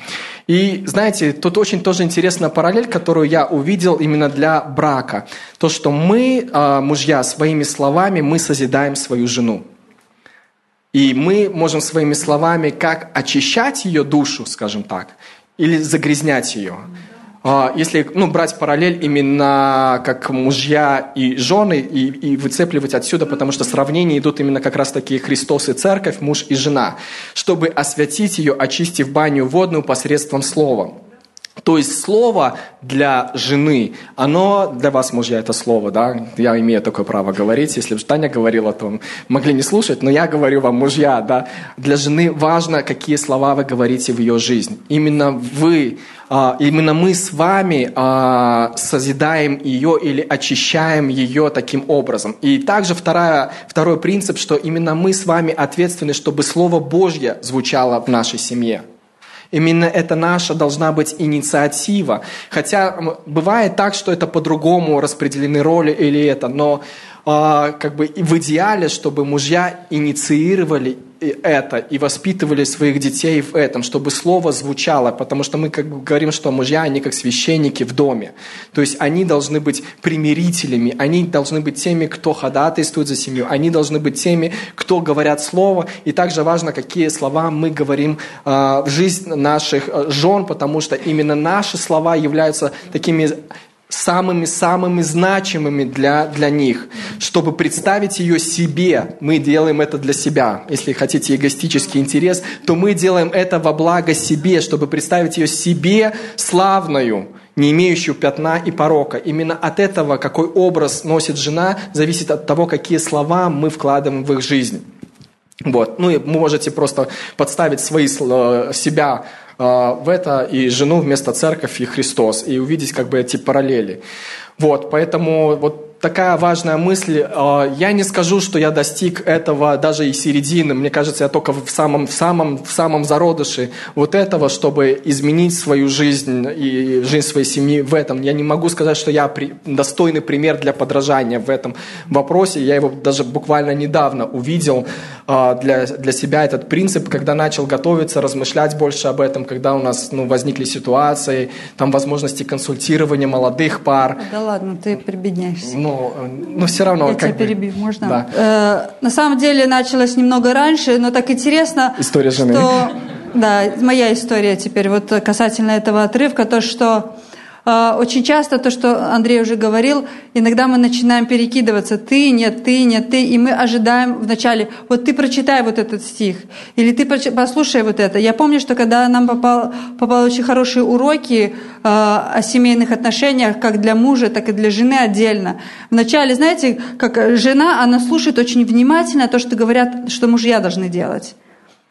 И знаете, тут очень тоже интересная параллель, которую я увидел именно для брака. То, что мы, а, мужья, своими словами, мы созидаем свою жену. И мы можем своими словами как очищать ее душу, скажем так, или загрязнять ее. А, если ну, брать параллель именно как мужья и жены и, и выцепливать отсюда, потому что сравнения идут именно как раз таки Христос и церковь, муж и жена, чтобы освятить ее, очистив баню водную посредством слова. То есть слово для жены, оно для вас, мужья, это слово, да? Я имею такое право говорить. Если бы Таня говорила, то могли не слушать, но я говорю вам, мужья, да? Для жены важно, какие слова вы говорите в ее жизнь. Именно вы, а, именно мы с вами а, созидаем ее или очищаем ее таким образом. И также вторая, второй принцип, что именно мы с вами ответственны, чтобы Слово Божье звучало в нашей семье. Именно это наша должна быть инициатива. Хотя бывает так, что это по-другому распределены роли или это, но а, как бы в идеале, чтобы мужья инициировали это и воспитывали своих детей в этом, чтобы слово звучало, потому что мы как бы говорим, что мужья, они как священники в доме. То есть они должны быть примирителями, они должны быть теми, кто ходатайствует за семью, они должны быть теми, кто говорят слово. И также важно, какие слова мы говорим э, в жизнь наших э, жен, потому что именно наши слова являются такими самыми-самыми значимыми для, для них. Чтобы представить ее себе, мы делаем это для себя. Если хотите эгоистический интерес, то мы делаем это во благо себе, чтобы представить ее себе славную, не имеющую пятна и порока. Именно от этого, какой образ носит жена, зависит от того, какие слова мы вкладываем в их жизнь. Вот. Ну и можете просто подставить свои, э, себя в это и жену вместо церковь и Христос, и увидеть как бы эти параллели. Вот, поэтому вот такая важная мысль. А, я не скажу, что я достиг этого даже и середины. Мне кажется, я только в самом, в самом, в самом зародыше вот этого, чтобы изменить свою жизнь и жизнь своей семьи в этом. Я не могу сказать, что я достойный пример для подражания в этом вопросе. Я его даже буквально недавно увидел а, для, для себя этот принцип, когда начал готовиться, размышлять больше об этом, когда у нас ну, возникли ситуации, там возможности консультирования молодых пар. Да ладно, ты прибедняешься. Ну, но, но все равно... Я тебя бы, перебью, можно? Да. Э, на самом деле началось немного раньше, но так интересно... История жены. Что, да, моя история теперь, вот касательно этого отрывка, то, что очень часто то, что Андрей уже говорил, иногда мы начинаем перекидываться. Ты, нет, ты, нет, ты. И мы ожидаем вначале, вот ты прочитай вот этот стих. Или ты послушай вот это. Я помню, что когда нам попал, попал очень хорошие уроки э, о семейных отношениях, как для мужа, так и для жены отдельно. Вначале, знаете, как жена, она слушает очень внимательно то, что говорят, что мужья должны делать.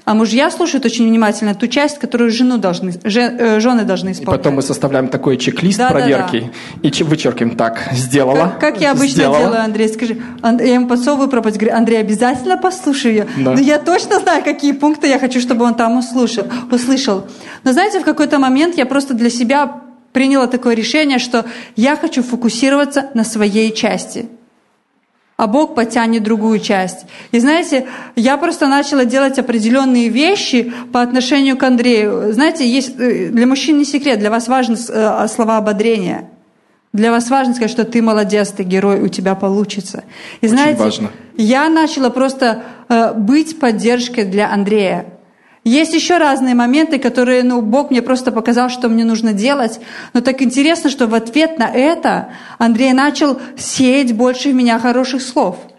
А мужья слушают очень внимательно ту часть, которую жену должны, э, жены должны исполнять. И потом мы составляем такой чек-лист да, проверки да, да. и вычеркиваем так, сделала. Как, как я обычно сделала. делаю, Андрей, скажи. Я ему подсовываю проповедь, говорю, Андрей, обязательно послушай ее. Да. Но я точно знаю, какие пункты я хочу, чтобы он там услышал. услышал. Но знаете, в какой-то момент я просто для себя приняла такое решение, что я хочу фокусироваться на своей части – а Бог потянет другую часть. И знаете, я просто начала делать определенные вещи по отношению к Андрею. Знаете, есть э, для мужчин не секрет, для вас важны э, слова ободрения. Для вас важно сказать, что ты молодец, ты герой, у тебя получится. И Очень знаете, важно. я начала просто э, быть поддержкой для Андрея. Есть еще разные моменты, которые, ну, Бог мне просто показал, что мне нужно делать. Но так интересно, что в ответ на это Андрей начал сеять больше в меня хороших слов –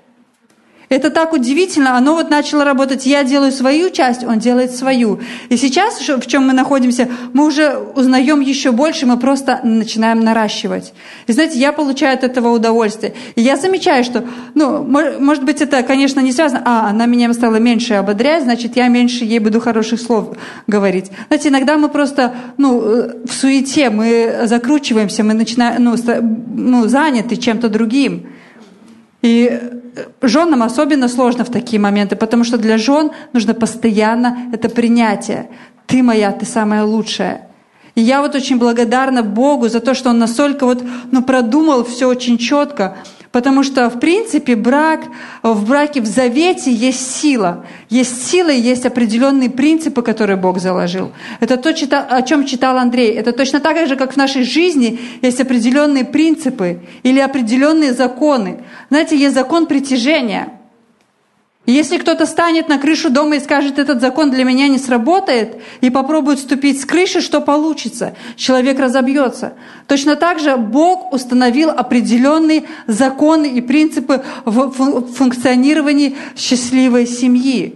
это так удивительно, оно вот начало работать. Я делаю свою часть, он делает свою. И сейчас, в чем мы находимся, мы уже узнаем еще больше, мы просто начинаем наращивать. И знаете, я получаю от этого удовольствие. И я замечаю, что, ну, может быть, это, конечно, не связано, а, она меня стала меньше ободрять, значит, я меньше ей буду хороших слов говорить. Знаете, иногда мы просто, ну, в суете, мы закручиваемся, мы начинаем, ну, ну заняты чем-то другим. И женам особенно сложно в такие моменты, потому что для жен нужно постоянно это принятие. Ты моя, ты самая лучшая. И я вот очень благодарна Богу за то, что Он настолько вот, ну, продумал все очень четко. Потому что, в принципе, брак, в браке, в завете есть сила. Есть сила и есть определенные принципы, которые Бог заложил. Это то, о чем читал Андрей. Это точно так же, как в нашей жизни есть определенные принципы или определенные законы. Знаете, есть закон притяжения – если кто-то станет на крышу дома и скажет, этот закон для меня не сработает, и попробует ступить с крыши, что получится? Человек разобьется. Точно так же Бог установил определенные законы и принципы в функционировании счастливой семьи.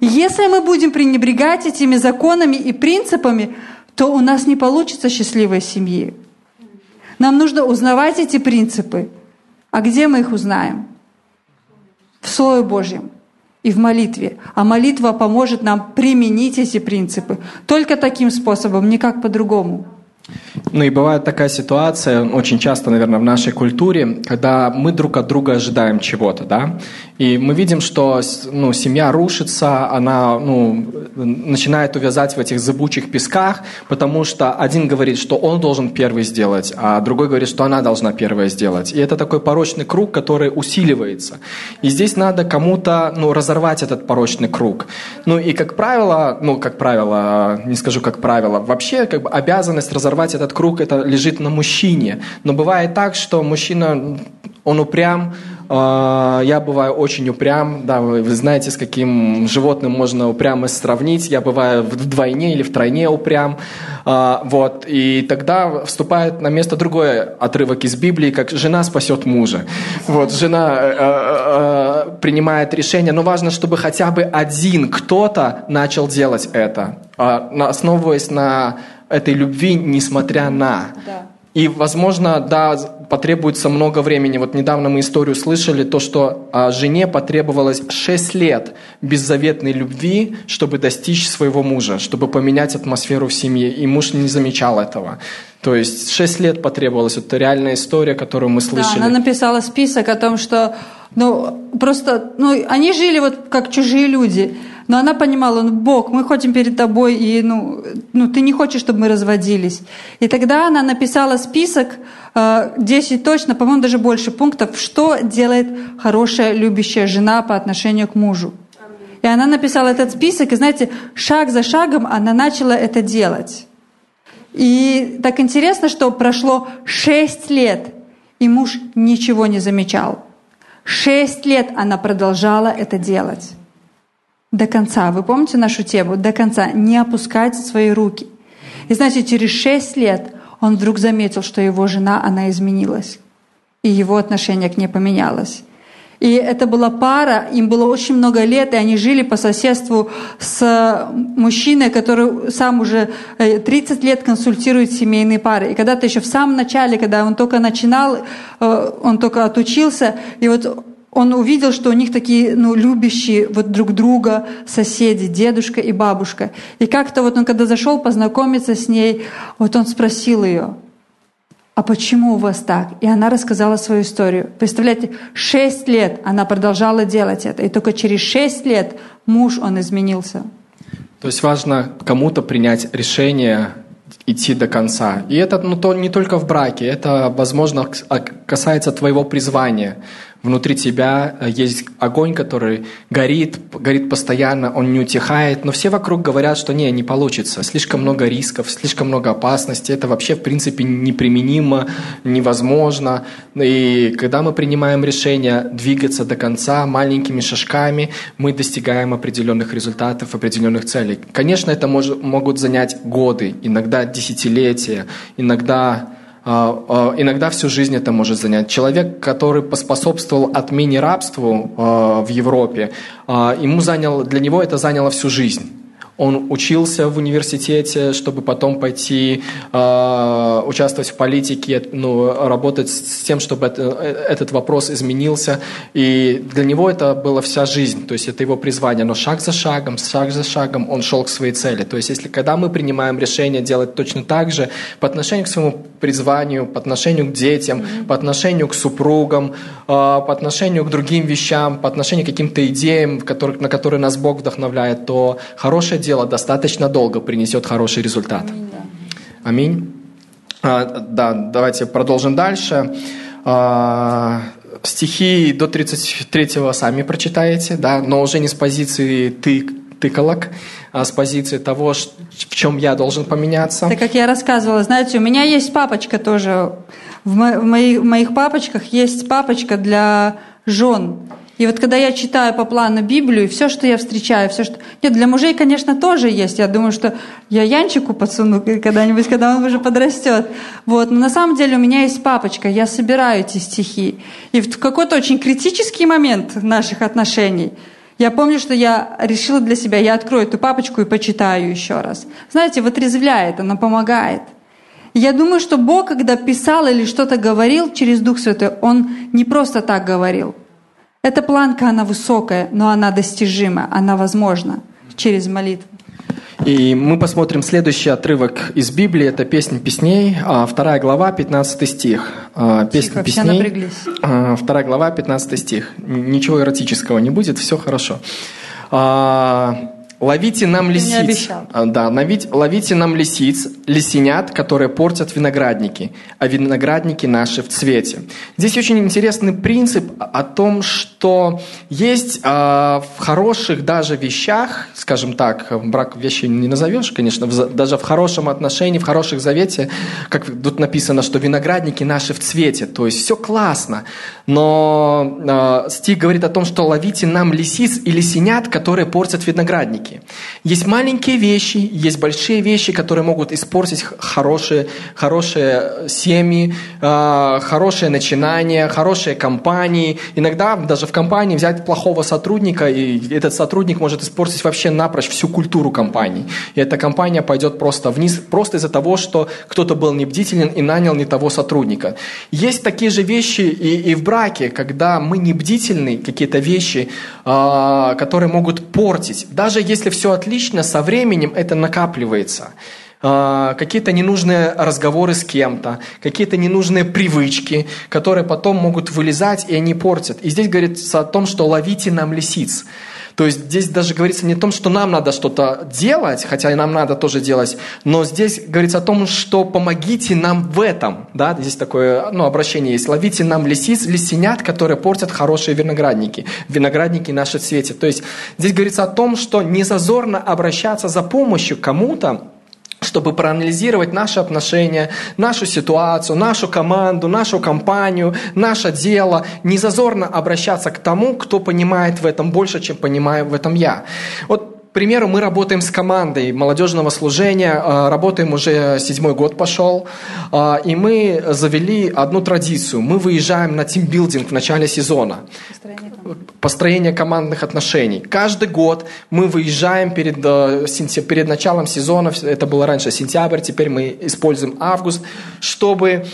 Если мы будем пренебрегать этими законами и принципами, то у нас не получится счастливой семьи. Нам нужно узнавать эти принципы. А где мы их узнаем? В Слове Божьем и в молитве. А молитва поможет нам применить эти принципы. Только таким способом, никак по-другому. Ну и бывает такая ситуация, очень часто, наверное, в нашей культуре, когда мы друг от друга ожидаем чего-то, да, и мы видим, что ну, семья рушится, она ну, начинает увязать в этих зыбучих песках, потому что один говорит, что он должен первый сделать, а другой говорит, что она должна первая сделать. И это такой порочный круг, который усиливается. И здесь надо кому-то ну, разорвать этот порочный круг. Ну и как правило, ну как правило, не скажу как правило, вообще как бы обязанность разорвать этот круг, это лежит на мужчине. Но бывает так, что мужчина, он упрям, а, я бываю очень упрям, да, вы, знаете, с каким животным можно упрямость сравнить. Я бываю вдвойне или втройне упрям. А, вот, и тогда вступает на место другой отрывок из Библии, как жена спасет мужа. Вот, жена э, э, э, принимает решение, но важно, чтобы хотя бы один кто-то начал делать это, а, основываясь на этой любви, несмотря на. Да. И, возможно, да, потребуется много времени. Вот недавно мы историю слышали, то, что а, жене потребовалось 6 лет беззаветной любви, чтобы достичь своего мужа, чтобы поменять атмосферу в семье. И муж не замечал этого. То есть 6 лет потребовалось. Это реальная история, которую мы слышали. Да, она написала список о том, что ну, просто ну, они жили вот как чужие люди. Но она понимала, ну, Бог, мы ходим перед тобой, и ну, ну, ты не хочешь, чтобы мы разводились. И тогда она написала список, 10 э, точно, по-моему, даже больше пунктов, что делает хорошая любящая жена по отношению к мужу. И она написала этот список, и знаете, шаг за шагом она начала это делать. И так интересно, что прошло 6 лет, и муж ничего не замечал. Шесть лет она продолжала это делать. До конца. Вы помните нашу тему? До конца. Не опускать свои руки. И знаете, через шесть лет он вдруг заметил, что его жена, она изменилась. И его отношение к ней поменялось. И это была пара, им было очень много лет, и они жили по соседству с мужчиной, который сам уже 30 э, лет консультирует семейные пары. И когда-то еще в самом начале, когда он только начинал, э, он только отучился, и вот он увидел, что у них такие ну, любящие вот друг друга соседи, дедушка и бабушка. И как-то вот он, когда зашел познакомиться с ней, вот он спросил ее, а почему у вас так? И она рассказала свою историю. Представляете, шесть лет она продолжала делать это, и только через шесть лет муж, он изменился. То есть важно кому-то принять решение идти до конца. И это ну, то, не только в браке, это, возможно, а, касается твоего призвания. Внутри тебя э, есть огонь, который горит, горит постоянно, он не утихает, но все вокруг говорят, что не, не получится, слишком много рисков, слишком много опасностей, это вообще в принципе неприменимо, невозможно. И когда мы принимаем решение двигаться до конца маленькими шажками, мы достигаем определенных результатов, определенных целей. Конечно, это мож, могут занять годы, иногда десятилетия, иногда иногда всю жизнь это может занять. Человек, который поспособствовал отмене рабству а, в Европе, ему занял, для него это заняло всю жизнь. Он учился в университете, чтобы потом пойти э, участвовать в политике, ну, работать с тем, чтобы это, этот вопрос изменился. И для него это была вся жизнь, то есть это его призвание. Но шаг за шагом, шаг за шагом он шел к своей цели. То есть если когда мы принимаем решение делать точно так же по отношению к своему призванию, по отношению к детям, mm-hmm. по отношению к супругам, э, по отношению к другим вещам, по отношению к каким-то идеям, которых, на которые нас Бог вдохновляет, то хорошее дело достаточно долго принесет хороший результат. Аминь. А, да, давайте продолжим дальше. А, стихи до 33-го сами прочитаете, да, но уже не с позиции «ты», тыкалок, а с позиции того, в чем я должен поменяться. Так как я рассказывала, знаете, у меня есть папочка тоже. В моих, в моих папочках есть папочка для жен. И вот когда я читаю по плану Библию, все, что я встречаю, все, что... Нет, для мужей, конечно, тоже есть. Я думаю, что я Янчику подсуну когда-нибудь, когда он уже подрастет. Вот. Но на самом деле у меня есть папочка, я собираю эти стихи. И в какой-то очень критический момент наших отношений я помню, что я решила для себя, я открою эту папочку и почитаю еще раз. Знаете, вот резвляет, она помогает. Я думаю, что Бог, когда писал или что-то говорил через Дух Святой, Он не просто так говорил – эта планка, она высокая, но она достижима, она возможна через молитву. И мы посмотрим следующий отрывок из Библии. Это «Песнь песней», а, вторая глава, 15 стих. А, «Песнь Тихо, песней», а, вторая глава, 15 стих. Ничего эротического не будет, все хорошо. Ловите нам лисиц. А, да, ловите, ловите нам лисиц, лисенят, которые портят виноградники, а виноградники наши в цвете. Здесь очень интересный принцип о том, что есть э, в хороших даже вещах, скажем так, брак вещи не назовешь, конечно, в, даже в хорошем отношении, в хороших завете, как тут написано, что виноградники наши в цвете, то есть все классно, но э, стих говорит о том, что ловите нам лисиц и лисенят, которые портят виноградники маленькие. Есть маленькие вещи, есть большие вещи, которые могут испортить хорошие, хорошие семьи, э, хорошие начинания, хорошие компании. Иногда даже в компании взять плохого сотрудника, и этот сотрудник может испортить вообще напрочь всю культуру компании. И эта компания пойдет просто вниз, просто из-за того, что кто-то был небдителен и нанял не того сотрудника. Есть такие же вещи и, и в браке, когда мы не бдительны, какие-то вещи, э, которые могут портить. Даже если если все отлично, со временем это накапливается. А, какие-то ненужные разговоры с кем-то, какие-то ненужные привычки, которые потом могут вылезать, и они портят. И здесь говорится о том, что ловите нам лисиц. То есть здесь даже говорится не о том, что нам надо что-то делать, хотя и нам надо тоже делать, но здесь говорится о том, что помогите нам в этом. Да? Здесь такое ну, обращение есть. Ловите нам лисиц, лисенят, которые портят хорошие виноградники. Виноградники наши в. То есть здесь говорится о том, что не зазорно обращаться за помощью кому-то, чтобы проанализировать наши отношения, нашу ситуацию, нашу команду, нашу компанию, наше дело. Не зазорно обращаться к тому, кто понимает в этом больше, чем понимаю в этом я. Вот примеру, мы работаем с командой молодежного служения, а, работаем уже седьмой год пошел, а, и мы завели одну традицию. Мы выезжаем на тимбилдинг в начале сезона. Построение, Построение командных отношений. Каждый год мы выезжаем перед, э, перед началом сезона, это было раньше сентябрь, теперь мы используем август, чтобы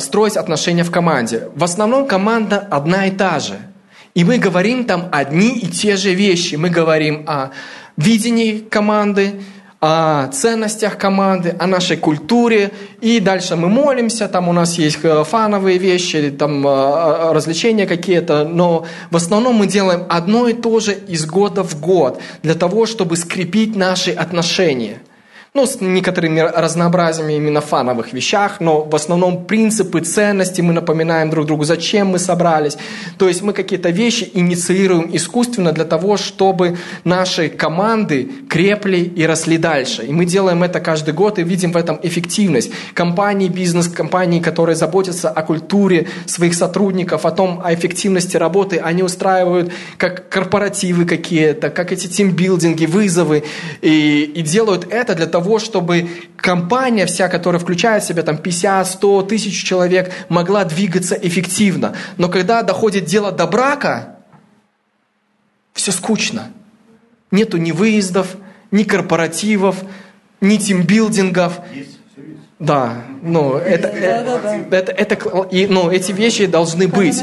строить отношения в команде. В основном команда одна и та же – и мы говорим там одни и те же вещи. Мы говорим о видении команды, о ценностях команды, о нашей культуре. И дальше мы молимся, там у нас есть э, фановые вещи, там э, развлечения какие-то. Но в основном мы делаем одно и то же из года в год для того, чтобы скрепить наши отношения – ну, с некоторыми разнообразиями именно фановых вещах, но в основном принципы, ценности мы напоминаем друг другу, зачем мы собрались. То есть мы какие-то вещи инициируем искусственно для того, чтобы наши команды крепли и росли дальше. И мы делаем это каждый год и видим в этом эффективность. Компании, бизнес-компании, которые заботятся о культуре своих сотрудников, о том, о эффективности работы, они устраивают как корпоративы какие-то, как эти тимбилдинги, вызовы, и, и делают это для того, того, чтобы компания вся, которая включает в себя там 50, 100, тысяч человек, могла двигаться эффективно. Но когда доходит дело до брака, все скучно. Нету ни выездов, ни корпоративов, ни тимбилдингов. Да, ну это, да, да, да. это, это, и, ну, эти вещи должны быть.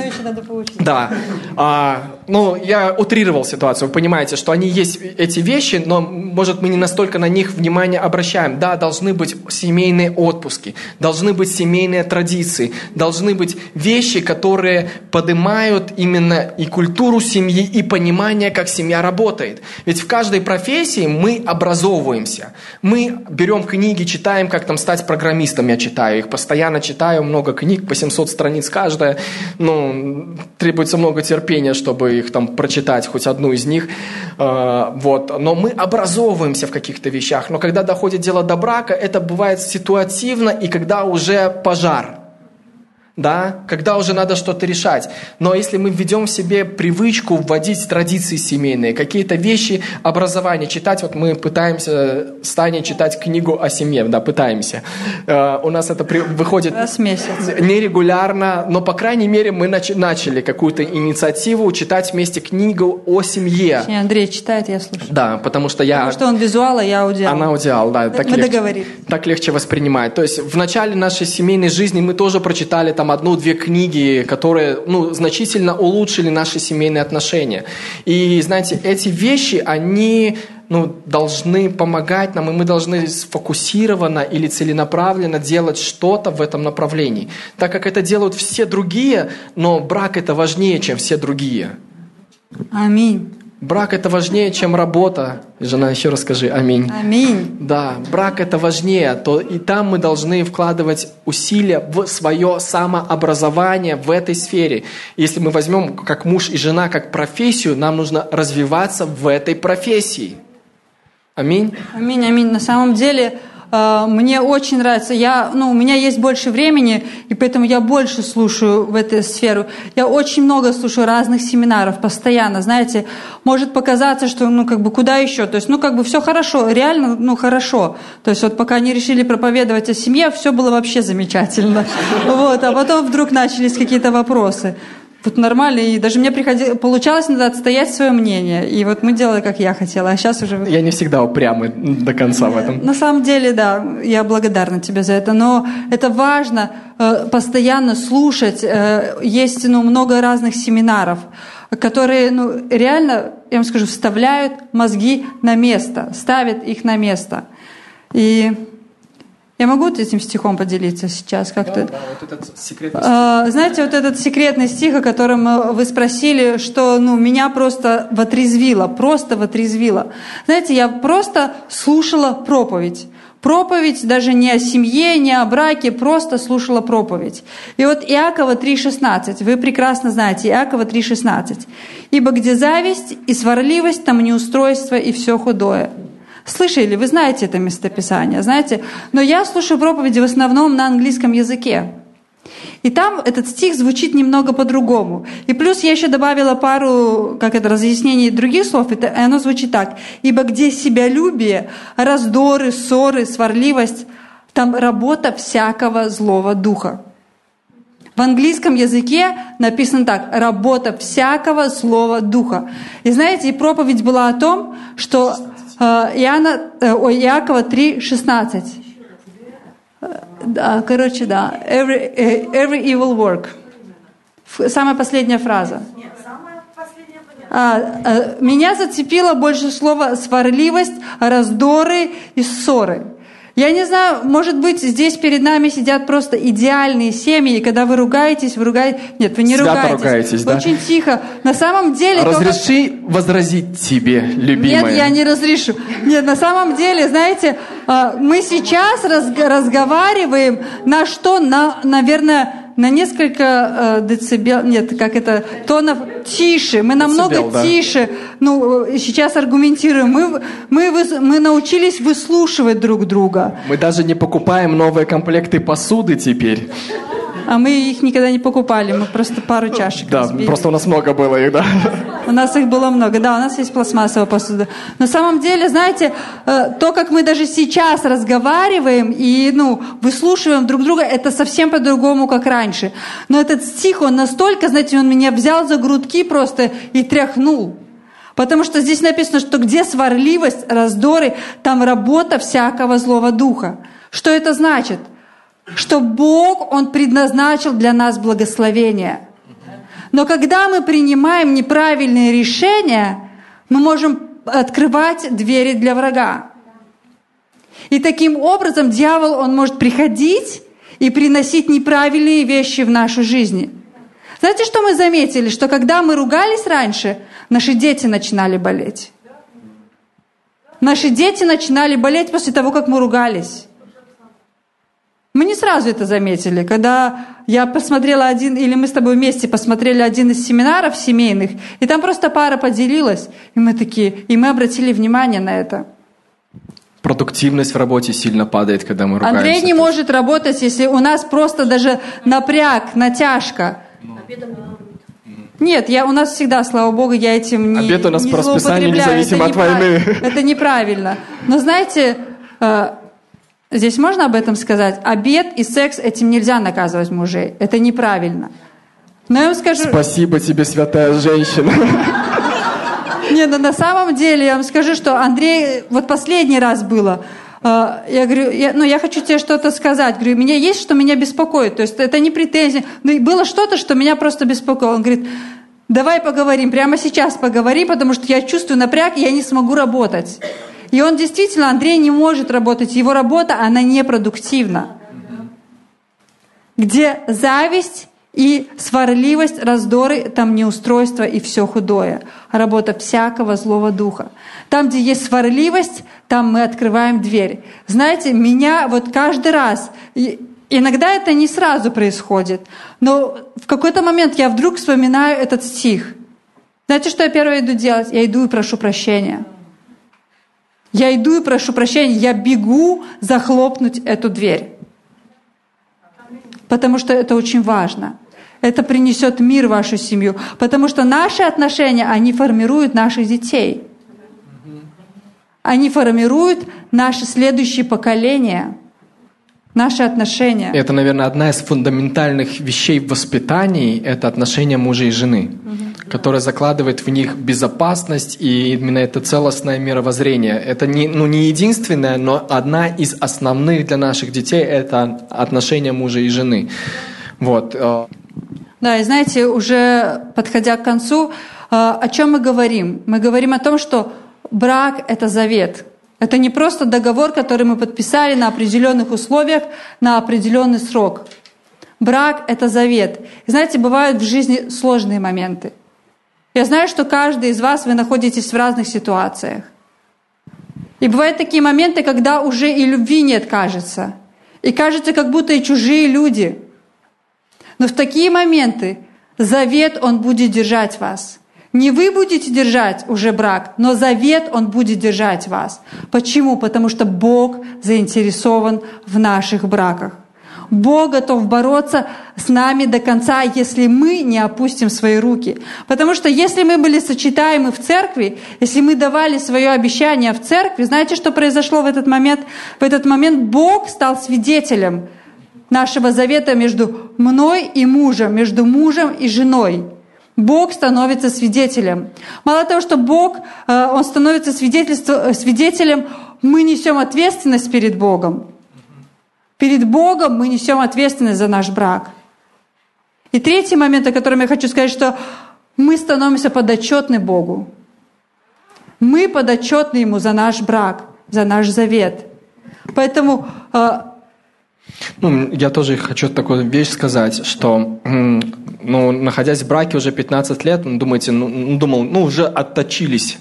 Да, а, ну я утрировал ситуацию. Вы понимаете, что они есть эти вещи, но может мы не настолько на них внимание обращаем. Да, должны быть семейные отпуски, должны быть семейные традиции, должны быть вещи, которые поднимают именно и культуру семьи, и понимание, как семья работает. Ведь в каждой профессии мы образовываемся, мы берем книги, читаем, как там стать программистом я читаю. Их постоянно читаю, много книг, по 700 страниц каждая. Ну, требуется много терпения, чтобы их там прочитать, хоть одну из них. А, вот. Но мы образовываемся в каких-то вещах. Но когда доходит дело до брака, это бывает ситуативно и когда уже пожар – да, когда уже надо что-то решать. Но если мы введем в себе привычку вводить традиции семейные, какие-то вещи образования, читать, вот мы пытаемся с Таней читать книгу о семье, да, пытаемся. Э, у нас это при, выходит Раз в месяц. нерегулярно, но, по крайней мере, мы нач, начали какую-то инициативу читать вместе книгу о семье. Андрей читает, я слушаю. Да, потому что я... Потому что он визуал, а я аудиал. Она аудиал, да. Так мы легче, договорились. Так легче воспринимать. То есть в начале нашей семейной жизни мы тоже прочитали там одну-две книги, которые ну, значительно улучшили наши семейные отношения. И, знаете, эти вещи, они ну, должны помогать нам, и мы должны сфокусированно или целенаправленно делать что-то в этом направлении. Так как это делают все другие, но брак это важнее, чем все другие. Аминь. Брак это важнее, чем работа. Жена, еще раз скажи аминь. Аминь. Да, брак это важнее. То и там мы должны вкладывать усилия в свое самообразование в этой сфере. Если мы возьмем как муж и жена, как профессию, нам нужно развиваться в этой профессии. Аминь. Аминь, аминь. На самом деле, мне очень нравится. Я, ну, у меня есть больше времени, и поэтому я больше слушаю в эту сферу. Я очень много слушаю разных семинаров постоянно. Знаете, может показаться, что ну как бы куда еще? То есть, ну как бы все хорошо, реально, ну хорошо. То есть вот пока они решили проповедовать о семье, все было вообще замечательно. Вот, а потом вдруг начались какие-то вопросы. Вот нормально, и даже мне приходилось, получалось иногда отстоять свое мнение. И вот мы делали, как я хотела, а сейчас уже... Я не всегда упрямый до конца в этом. На самом деле, да, я благодарна тебе за это, но это важно э, постоянно слушать. Э, есть ну, много разных семинаров, которые ну, реально, я вам скажу, вставляют мозги на место, ставят их на место. И я могу вот этим стихом поделиться сейчас как-то? Да, да, вот этот секретный стих. А, знаете, вот этот секретный стих, о котором э, вы спросили, что ну, меня просто вотрезвило, просто вотрезвило. Знаете, я просто слушала проповедь. Проповедь даже не о семье, не о браке, просто слушала проповедь. И вот Иакова 3,16, вы прекрасно знаете, Иакова 3,16. «Ибо где зависть и сварливость, там неустройство и все худое». Слышали, вы знаете это местописание, знаете? Но я слушаю проповеди в основном на английском языке. И там этот стих звучит немного по-другому. И плюс я еще добавила пару, как это, разъяснений других слов, и оно звучит так. «Ибо где себялюбие, раздоры, ссоры, сварливость, там работа всякого злого духа». В английском языке написано так «работа всякого злого духа». И знаете, и проповедь была о том, что Иоанна, э, ой, Иакова 3, 16. Да, короче, да. Every, э, every evil work. Самая последняя фраза. А, меня зацепило больше слово сварливость, раздоры и ссоры. Я не знаю, может быть, здесь перед нами сидят просто идеальные семьи, и когда вы ругаетесь, вы ругаетесь... Нет, вы не Свято ругаетесь. ругаетесь, да? Очень тихо. На самом деле... Разреши возразить тебе, любимая. Нет, я не разрешу. Нет, на самом деле, знаете, а, мы сейчас разг- разговариваем на что? На, наверное, на несколько э, децибел, нет, как это, тонов тише. Мы намного Децибел, да. тише. Ну, э, сейчас аргументируем. Мы, мы, выс- мы научились выслушивать друг друга. Мы даже не покупаем новые комплекты посуды теперь. А мы их никогда не покупали, мы просто пару чашек Да, разбили. просто у нас много было их, да. У нас их было много, да, у нас есть пластмассовая посуда. На самом деле, знаете, э, то, как мы даже сейчас разговариваем и, ну, выслушиваем друг друга, это совсем по-другому, как раньше. Но этот стих, он настолько, знаете, он меня взял за грудки просто и тряхнул. Потому что здесь написано, что где сварливость, раздоры, там работа всякого злого духа. Что это значит? Что Бог, Он предназначил для нас благословение. Но когда мы принимаем неправильные решения, мы можем открывать двери для врага. И таким образом дьявол, он может приходить и приносить неправильные вещи в нашу жизнь. Знаете, что мы заметили? Что когда мы ругались раньше, наши дети начинали болеть. Наши дети начинали болеть после того, как мы ругались. Мы не сразу это заметили. Когда я посмотрела один, или мы с тобой вместе посмотрели один из семинаров семейных, и там просто пара поделилась, и мы такие, и мы обратили внимание на это. Продуктивность в работе сильно падает, когда мы ругаемся. Андрей не может работать, если у нас просто даже напряг, натяжка. Нет, я, у нас всегда, слава богу, я этим не Обед у нас не по расписанию, независимо от войны. Это неправильно. Но знаете, э, здесь можно об этом сказать? Обед и секс этим нельзя наказывать мужей. Это неправильно. Но я вам скажу... Спасибо тебе, святая женщина. Не, ну на самом деле я вам скажу, что Андрей, вот последний раз было, э, я говорю, я, ну я хочу тебе что-то сказать. Говорю, меня есть, что меня беспокоит. То есть это не претензия. Но и было что-то, что меня просто беспокоило. Он говорит, давай поговорим, прямо сейчас поговори, потому что я чувствую напряг, и я не смогу работать. И он действительно, Андрей не может работать. Его работа, она непродуктивна. Где зависть и сварливость, раздоры, там неустройство и все худое. Работа всякого злого духа. Там, где есть сварливость, там мы открываем дверь. Знаете, меня вот каждый раз, иногда это не сразу происходит, но в какой-то момент я вдруг вспоминаю этот стих. Знаете, что я первое иду делать? Я иду и прошу прощения. Я иду и прошу прощения, я бегу захлопнуть эту дверь. Потому что это очень важно. Это принесет мир в вашу семью. Потому что наши отношения, они формируют наших детей. Они формируют наше следующее поколение, наши отношения. Это, наверное, одна из фундаментальных вещей в воспитании – это отношения мужа и жены, которая закладывает в них безопасность и именно это целостное мировоззрение. Это не, ну, не единственное, но одна из основных для наших детей – это отношения мужа и жены. Вот. э, Да, и знаете, уже подходя к концу, э, о чем мы говорим? Мы говорим о том, что брак – это завет. Это не просто договор, который мы подписали на определенных условиях, на определенный срок. Брак – это завет. И знаете, бывают в жизни сложные моменты. Я знаю, что каждый из вас, вы находитесь в разных ситуациях. И бывают такие моменты, когда уже и любви нет, кажется. И кажется, как будто и чужие люди – но в такие моменты завет, он будет держать вас. Не вы будете держать уже брак, но завет, он будет держать вас. Почему? Потому что Бог заинтересован в наших браках. Бог готов бороться с нами до конца, если мы не опустим свои руки. Потому что если мы были сочетаемы в церкви, если мы давали свое обещание в церкви, знаете, что произошло в этот момент? В этот момент Бог стал свидетелем нашего завета между мной и мужем, между мужем и женой. Бог становится свидетелем. Мало того, что Бог, э, Он становится свидетельство- свидетелем, мы несем ответственность перед Богом. Перед Богом мы несем ответственность за наш брак. И третий момент, о котором я хочу сказать, что мы становимся подотчетны Богу. Мы подотчетны Ему за наш брак, за наш завет. Поэтому э, Ну, я тоже хочу такую вещь сказать, что, ну, находясь в браке уже 15 лет, ну, думаете, ну, ну, думал, ну, уже отточились.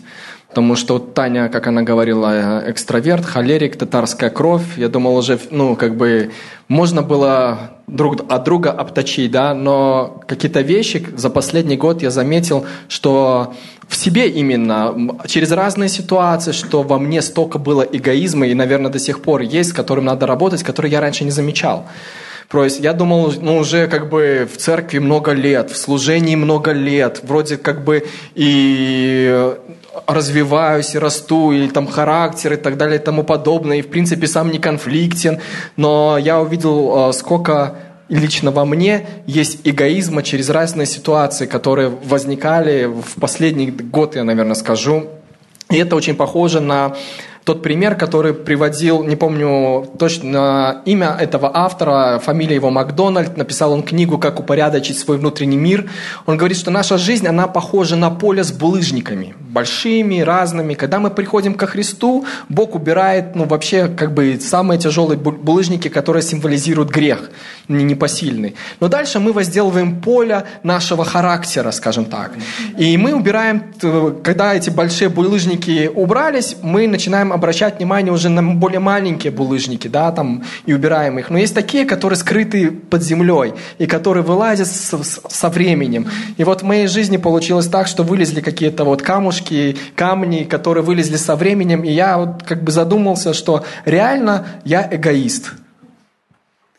Потому что вот Таня, как она говорила, э, экстраверт, холерик, татарская кровь. Я думал уже, ну, как бы, можно было друг от друга обточить, да, но какие-то вещи за последний год я заметил, что в себе именно, через разные ситуации, что во мне столько было эгоизма, и, наверное, до сих пор есть, с которым надо работать, который я раньше не замечал. То есть я думал, ну, уже как бы в церкви много лет, в служении много лет, вроде как бы и развиваюсь, и расту, и там характер, и так далее, и тому подобное, и в принципе сам не конфликтен, но я увидел, э, лично во мне есть эгоизма через разные ситуации, которые возникали в последний год, я, наверное, скажу. И это очень похоже на тот пример, который приводил, не помню точно имя этого автора, фамилия его Макдональд, написал он книгу «Как упорядочить свой внутренний мир». Он говорит, что наша жизнь, она похожа на поле с булыжниками, большими, разными. Когда мы приходим ко Христу, Бог убирает, ну, вообще, как бы, самые тяжелые бу- булыжники, которые символизируют грех, не непосильный. Но дальше мы возделываем поле нашего характера, скажем так. И мы убираем, когда эти большие булыжники убрались, мы начинаем обращать внимание уже на более маленькие булыжники, да, там, и убираем их. Но есть такие, которые скрыты под землей, и которые вылазят с- с- со временем. И вот в моей жизни получилось так, что вылезли какие-то вот камушки, камни, которые вылезли со временем, и я вот как бы задумался, что реально я эгоист.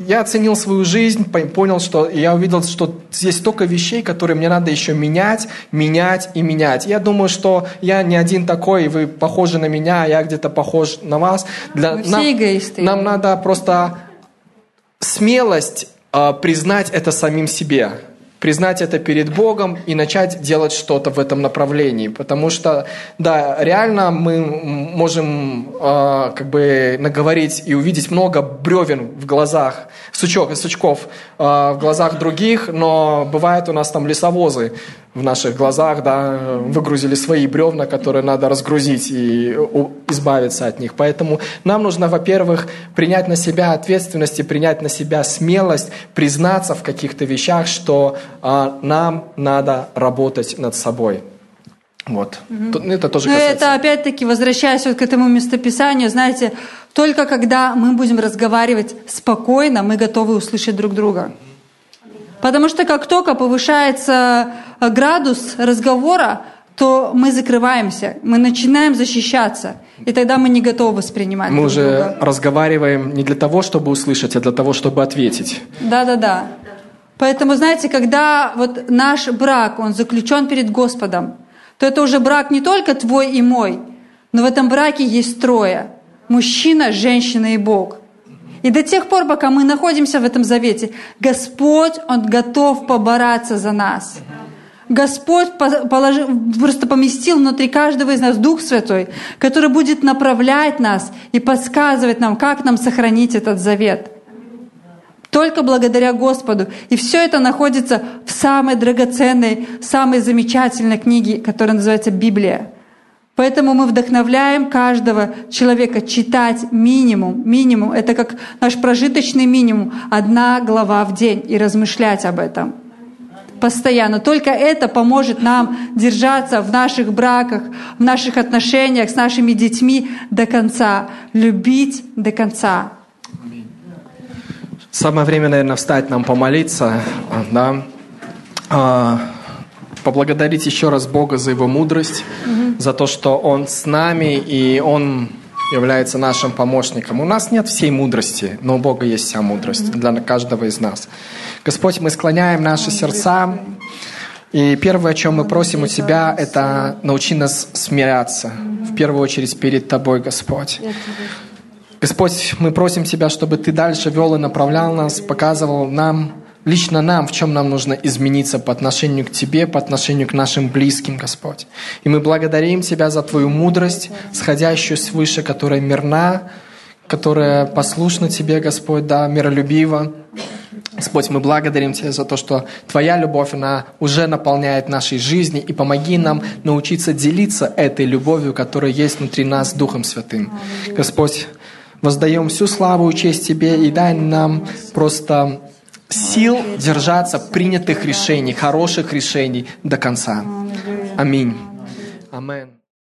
Я оценил свою жизнь, пон- понял, что я увидел, что здесь столько вещей, которые мне надо еще менять, менять и менять. Я думаю, что я не один такой, вы похожи на меня, а я где-то похож на вас. Для, Мы все эгоисты. Нам надо просто смелость а, признать это самим себе, признать это перед Богом и начать делать что-то в этом направлении. Потому что, да, реально мы можем а, как бы наговорить и увидеть много бревен в глазах, сучок, сучков а, в глазах других, но бывает у нас там лесовозы в наших глазах, да, выгрузили свои бревна, которые надо разгрузить и избавиться от них. Поэтому нам нужно, во-первых, принять на себя ответственность и принять на себя смелость, признаться в каких-то вещах, что а, нам надо работать над собой. Вот. Тут- Это тоже Но касается. это опять-таки, возвращаясь вот к этому местописанию, знаете, только когда мы будем разговаривать спокойно, мы готовы услышать друг друга. Потому что как только повышается э, градус разговора, то мы закрываемся, мы начинаем защищаться, и тогда мы не готовы воспринимать Мы друг уже друга. разговариваем не для того, чтобы услышать, а для того, чтобы ответить. Да-да-да. Поэтому, знаете, когда вот наш брак, он заключен перед Господом, то это уже брак не только твой и мой, но в этом браке есть трое. Мужчина, женщина и Бог. И до тех пор, пока мы находимся в этом завете, Господь, Он готов побороться за нас. Господь по- положил, просто поместил внутри каждого из нас Дух Святой, который будет направлять нас и подсказывать нам, как нам сохранить этот завет. Только благодаря Господу. И все это находится в самой драгоценной, самой замечательной книге, которая называется Библия. Поэтому мы вдохновляем каждого человека читать минимум. Минимум — это как наш прожиточный минимум. Одна глава в день и размышлять об этом. Постоянно. Только это поможет нам держаться в наших браках, в наших отношениях с нашими детьми до конца. Любить до конца. Самое время, наверное, встать нам помолиться, да, А, поблагодарить еще раз Бога за Его мудрость, за то, что Он с нами и Он является нашим помощником. У нас нет всей мудрости, но у Бога есть вся мудрость для каждого из нас. Господь, мы склоняем наши сердца, и первое, о чем мы просим у Тебя, это научи нас смиряться, в первую очередь перед Тобой, Господь. Господь, мы просим Тебя, чтобы Ты дальше вел и направлял нас, показывал нам, лично нам, в чем нам нужно измениться по отношению к Тебе, по отношению к нашим близким, Господь. И мы благодарим Тебя за Твою мудрость, сходящую свыше, которая мирна, которая послушна Тебе, Господь, да, миролюбива. Господь, мы благодарим Тебя за то, что Твоя любовь, она уже наполняет нашей жизни, и помоги нам научиться делиться этой любовью, которая есть внутри нас Духом Святым. Господь, воздаем всю славу и честь Тебе и дай нам просто сил держаться принятых решений, хороших решений до конца. Аминь. Амен.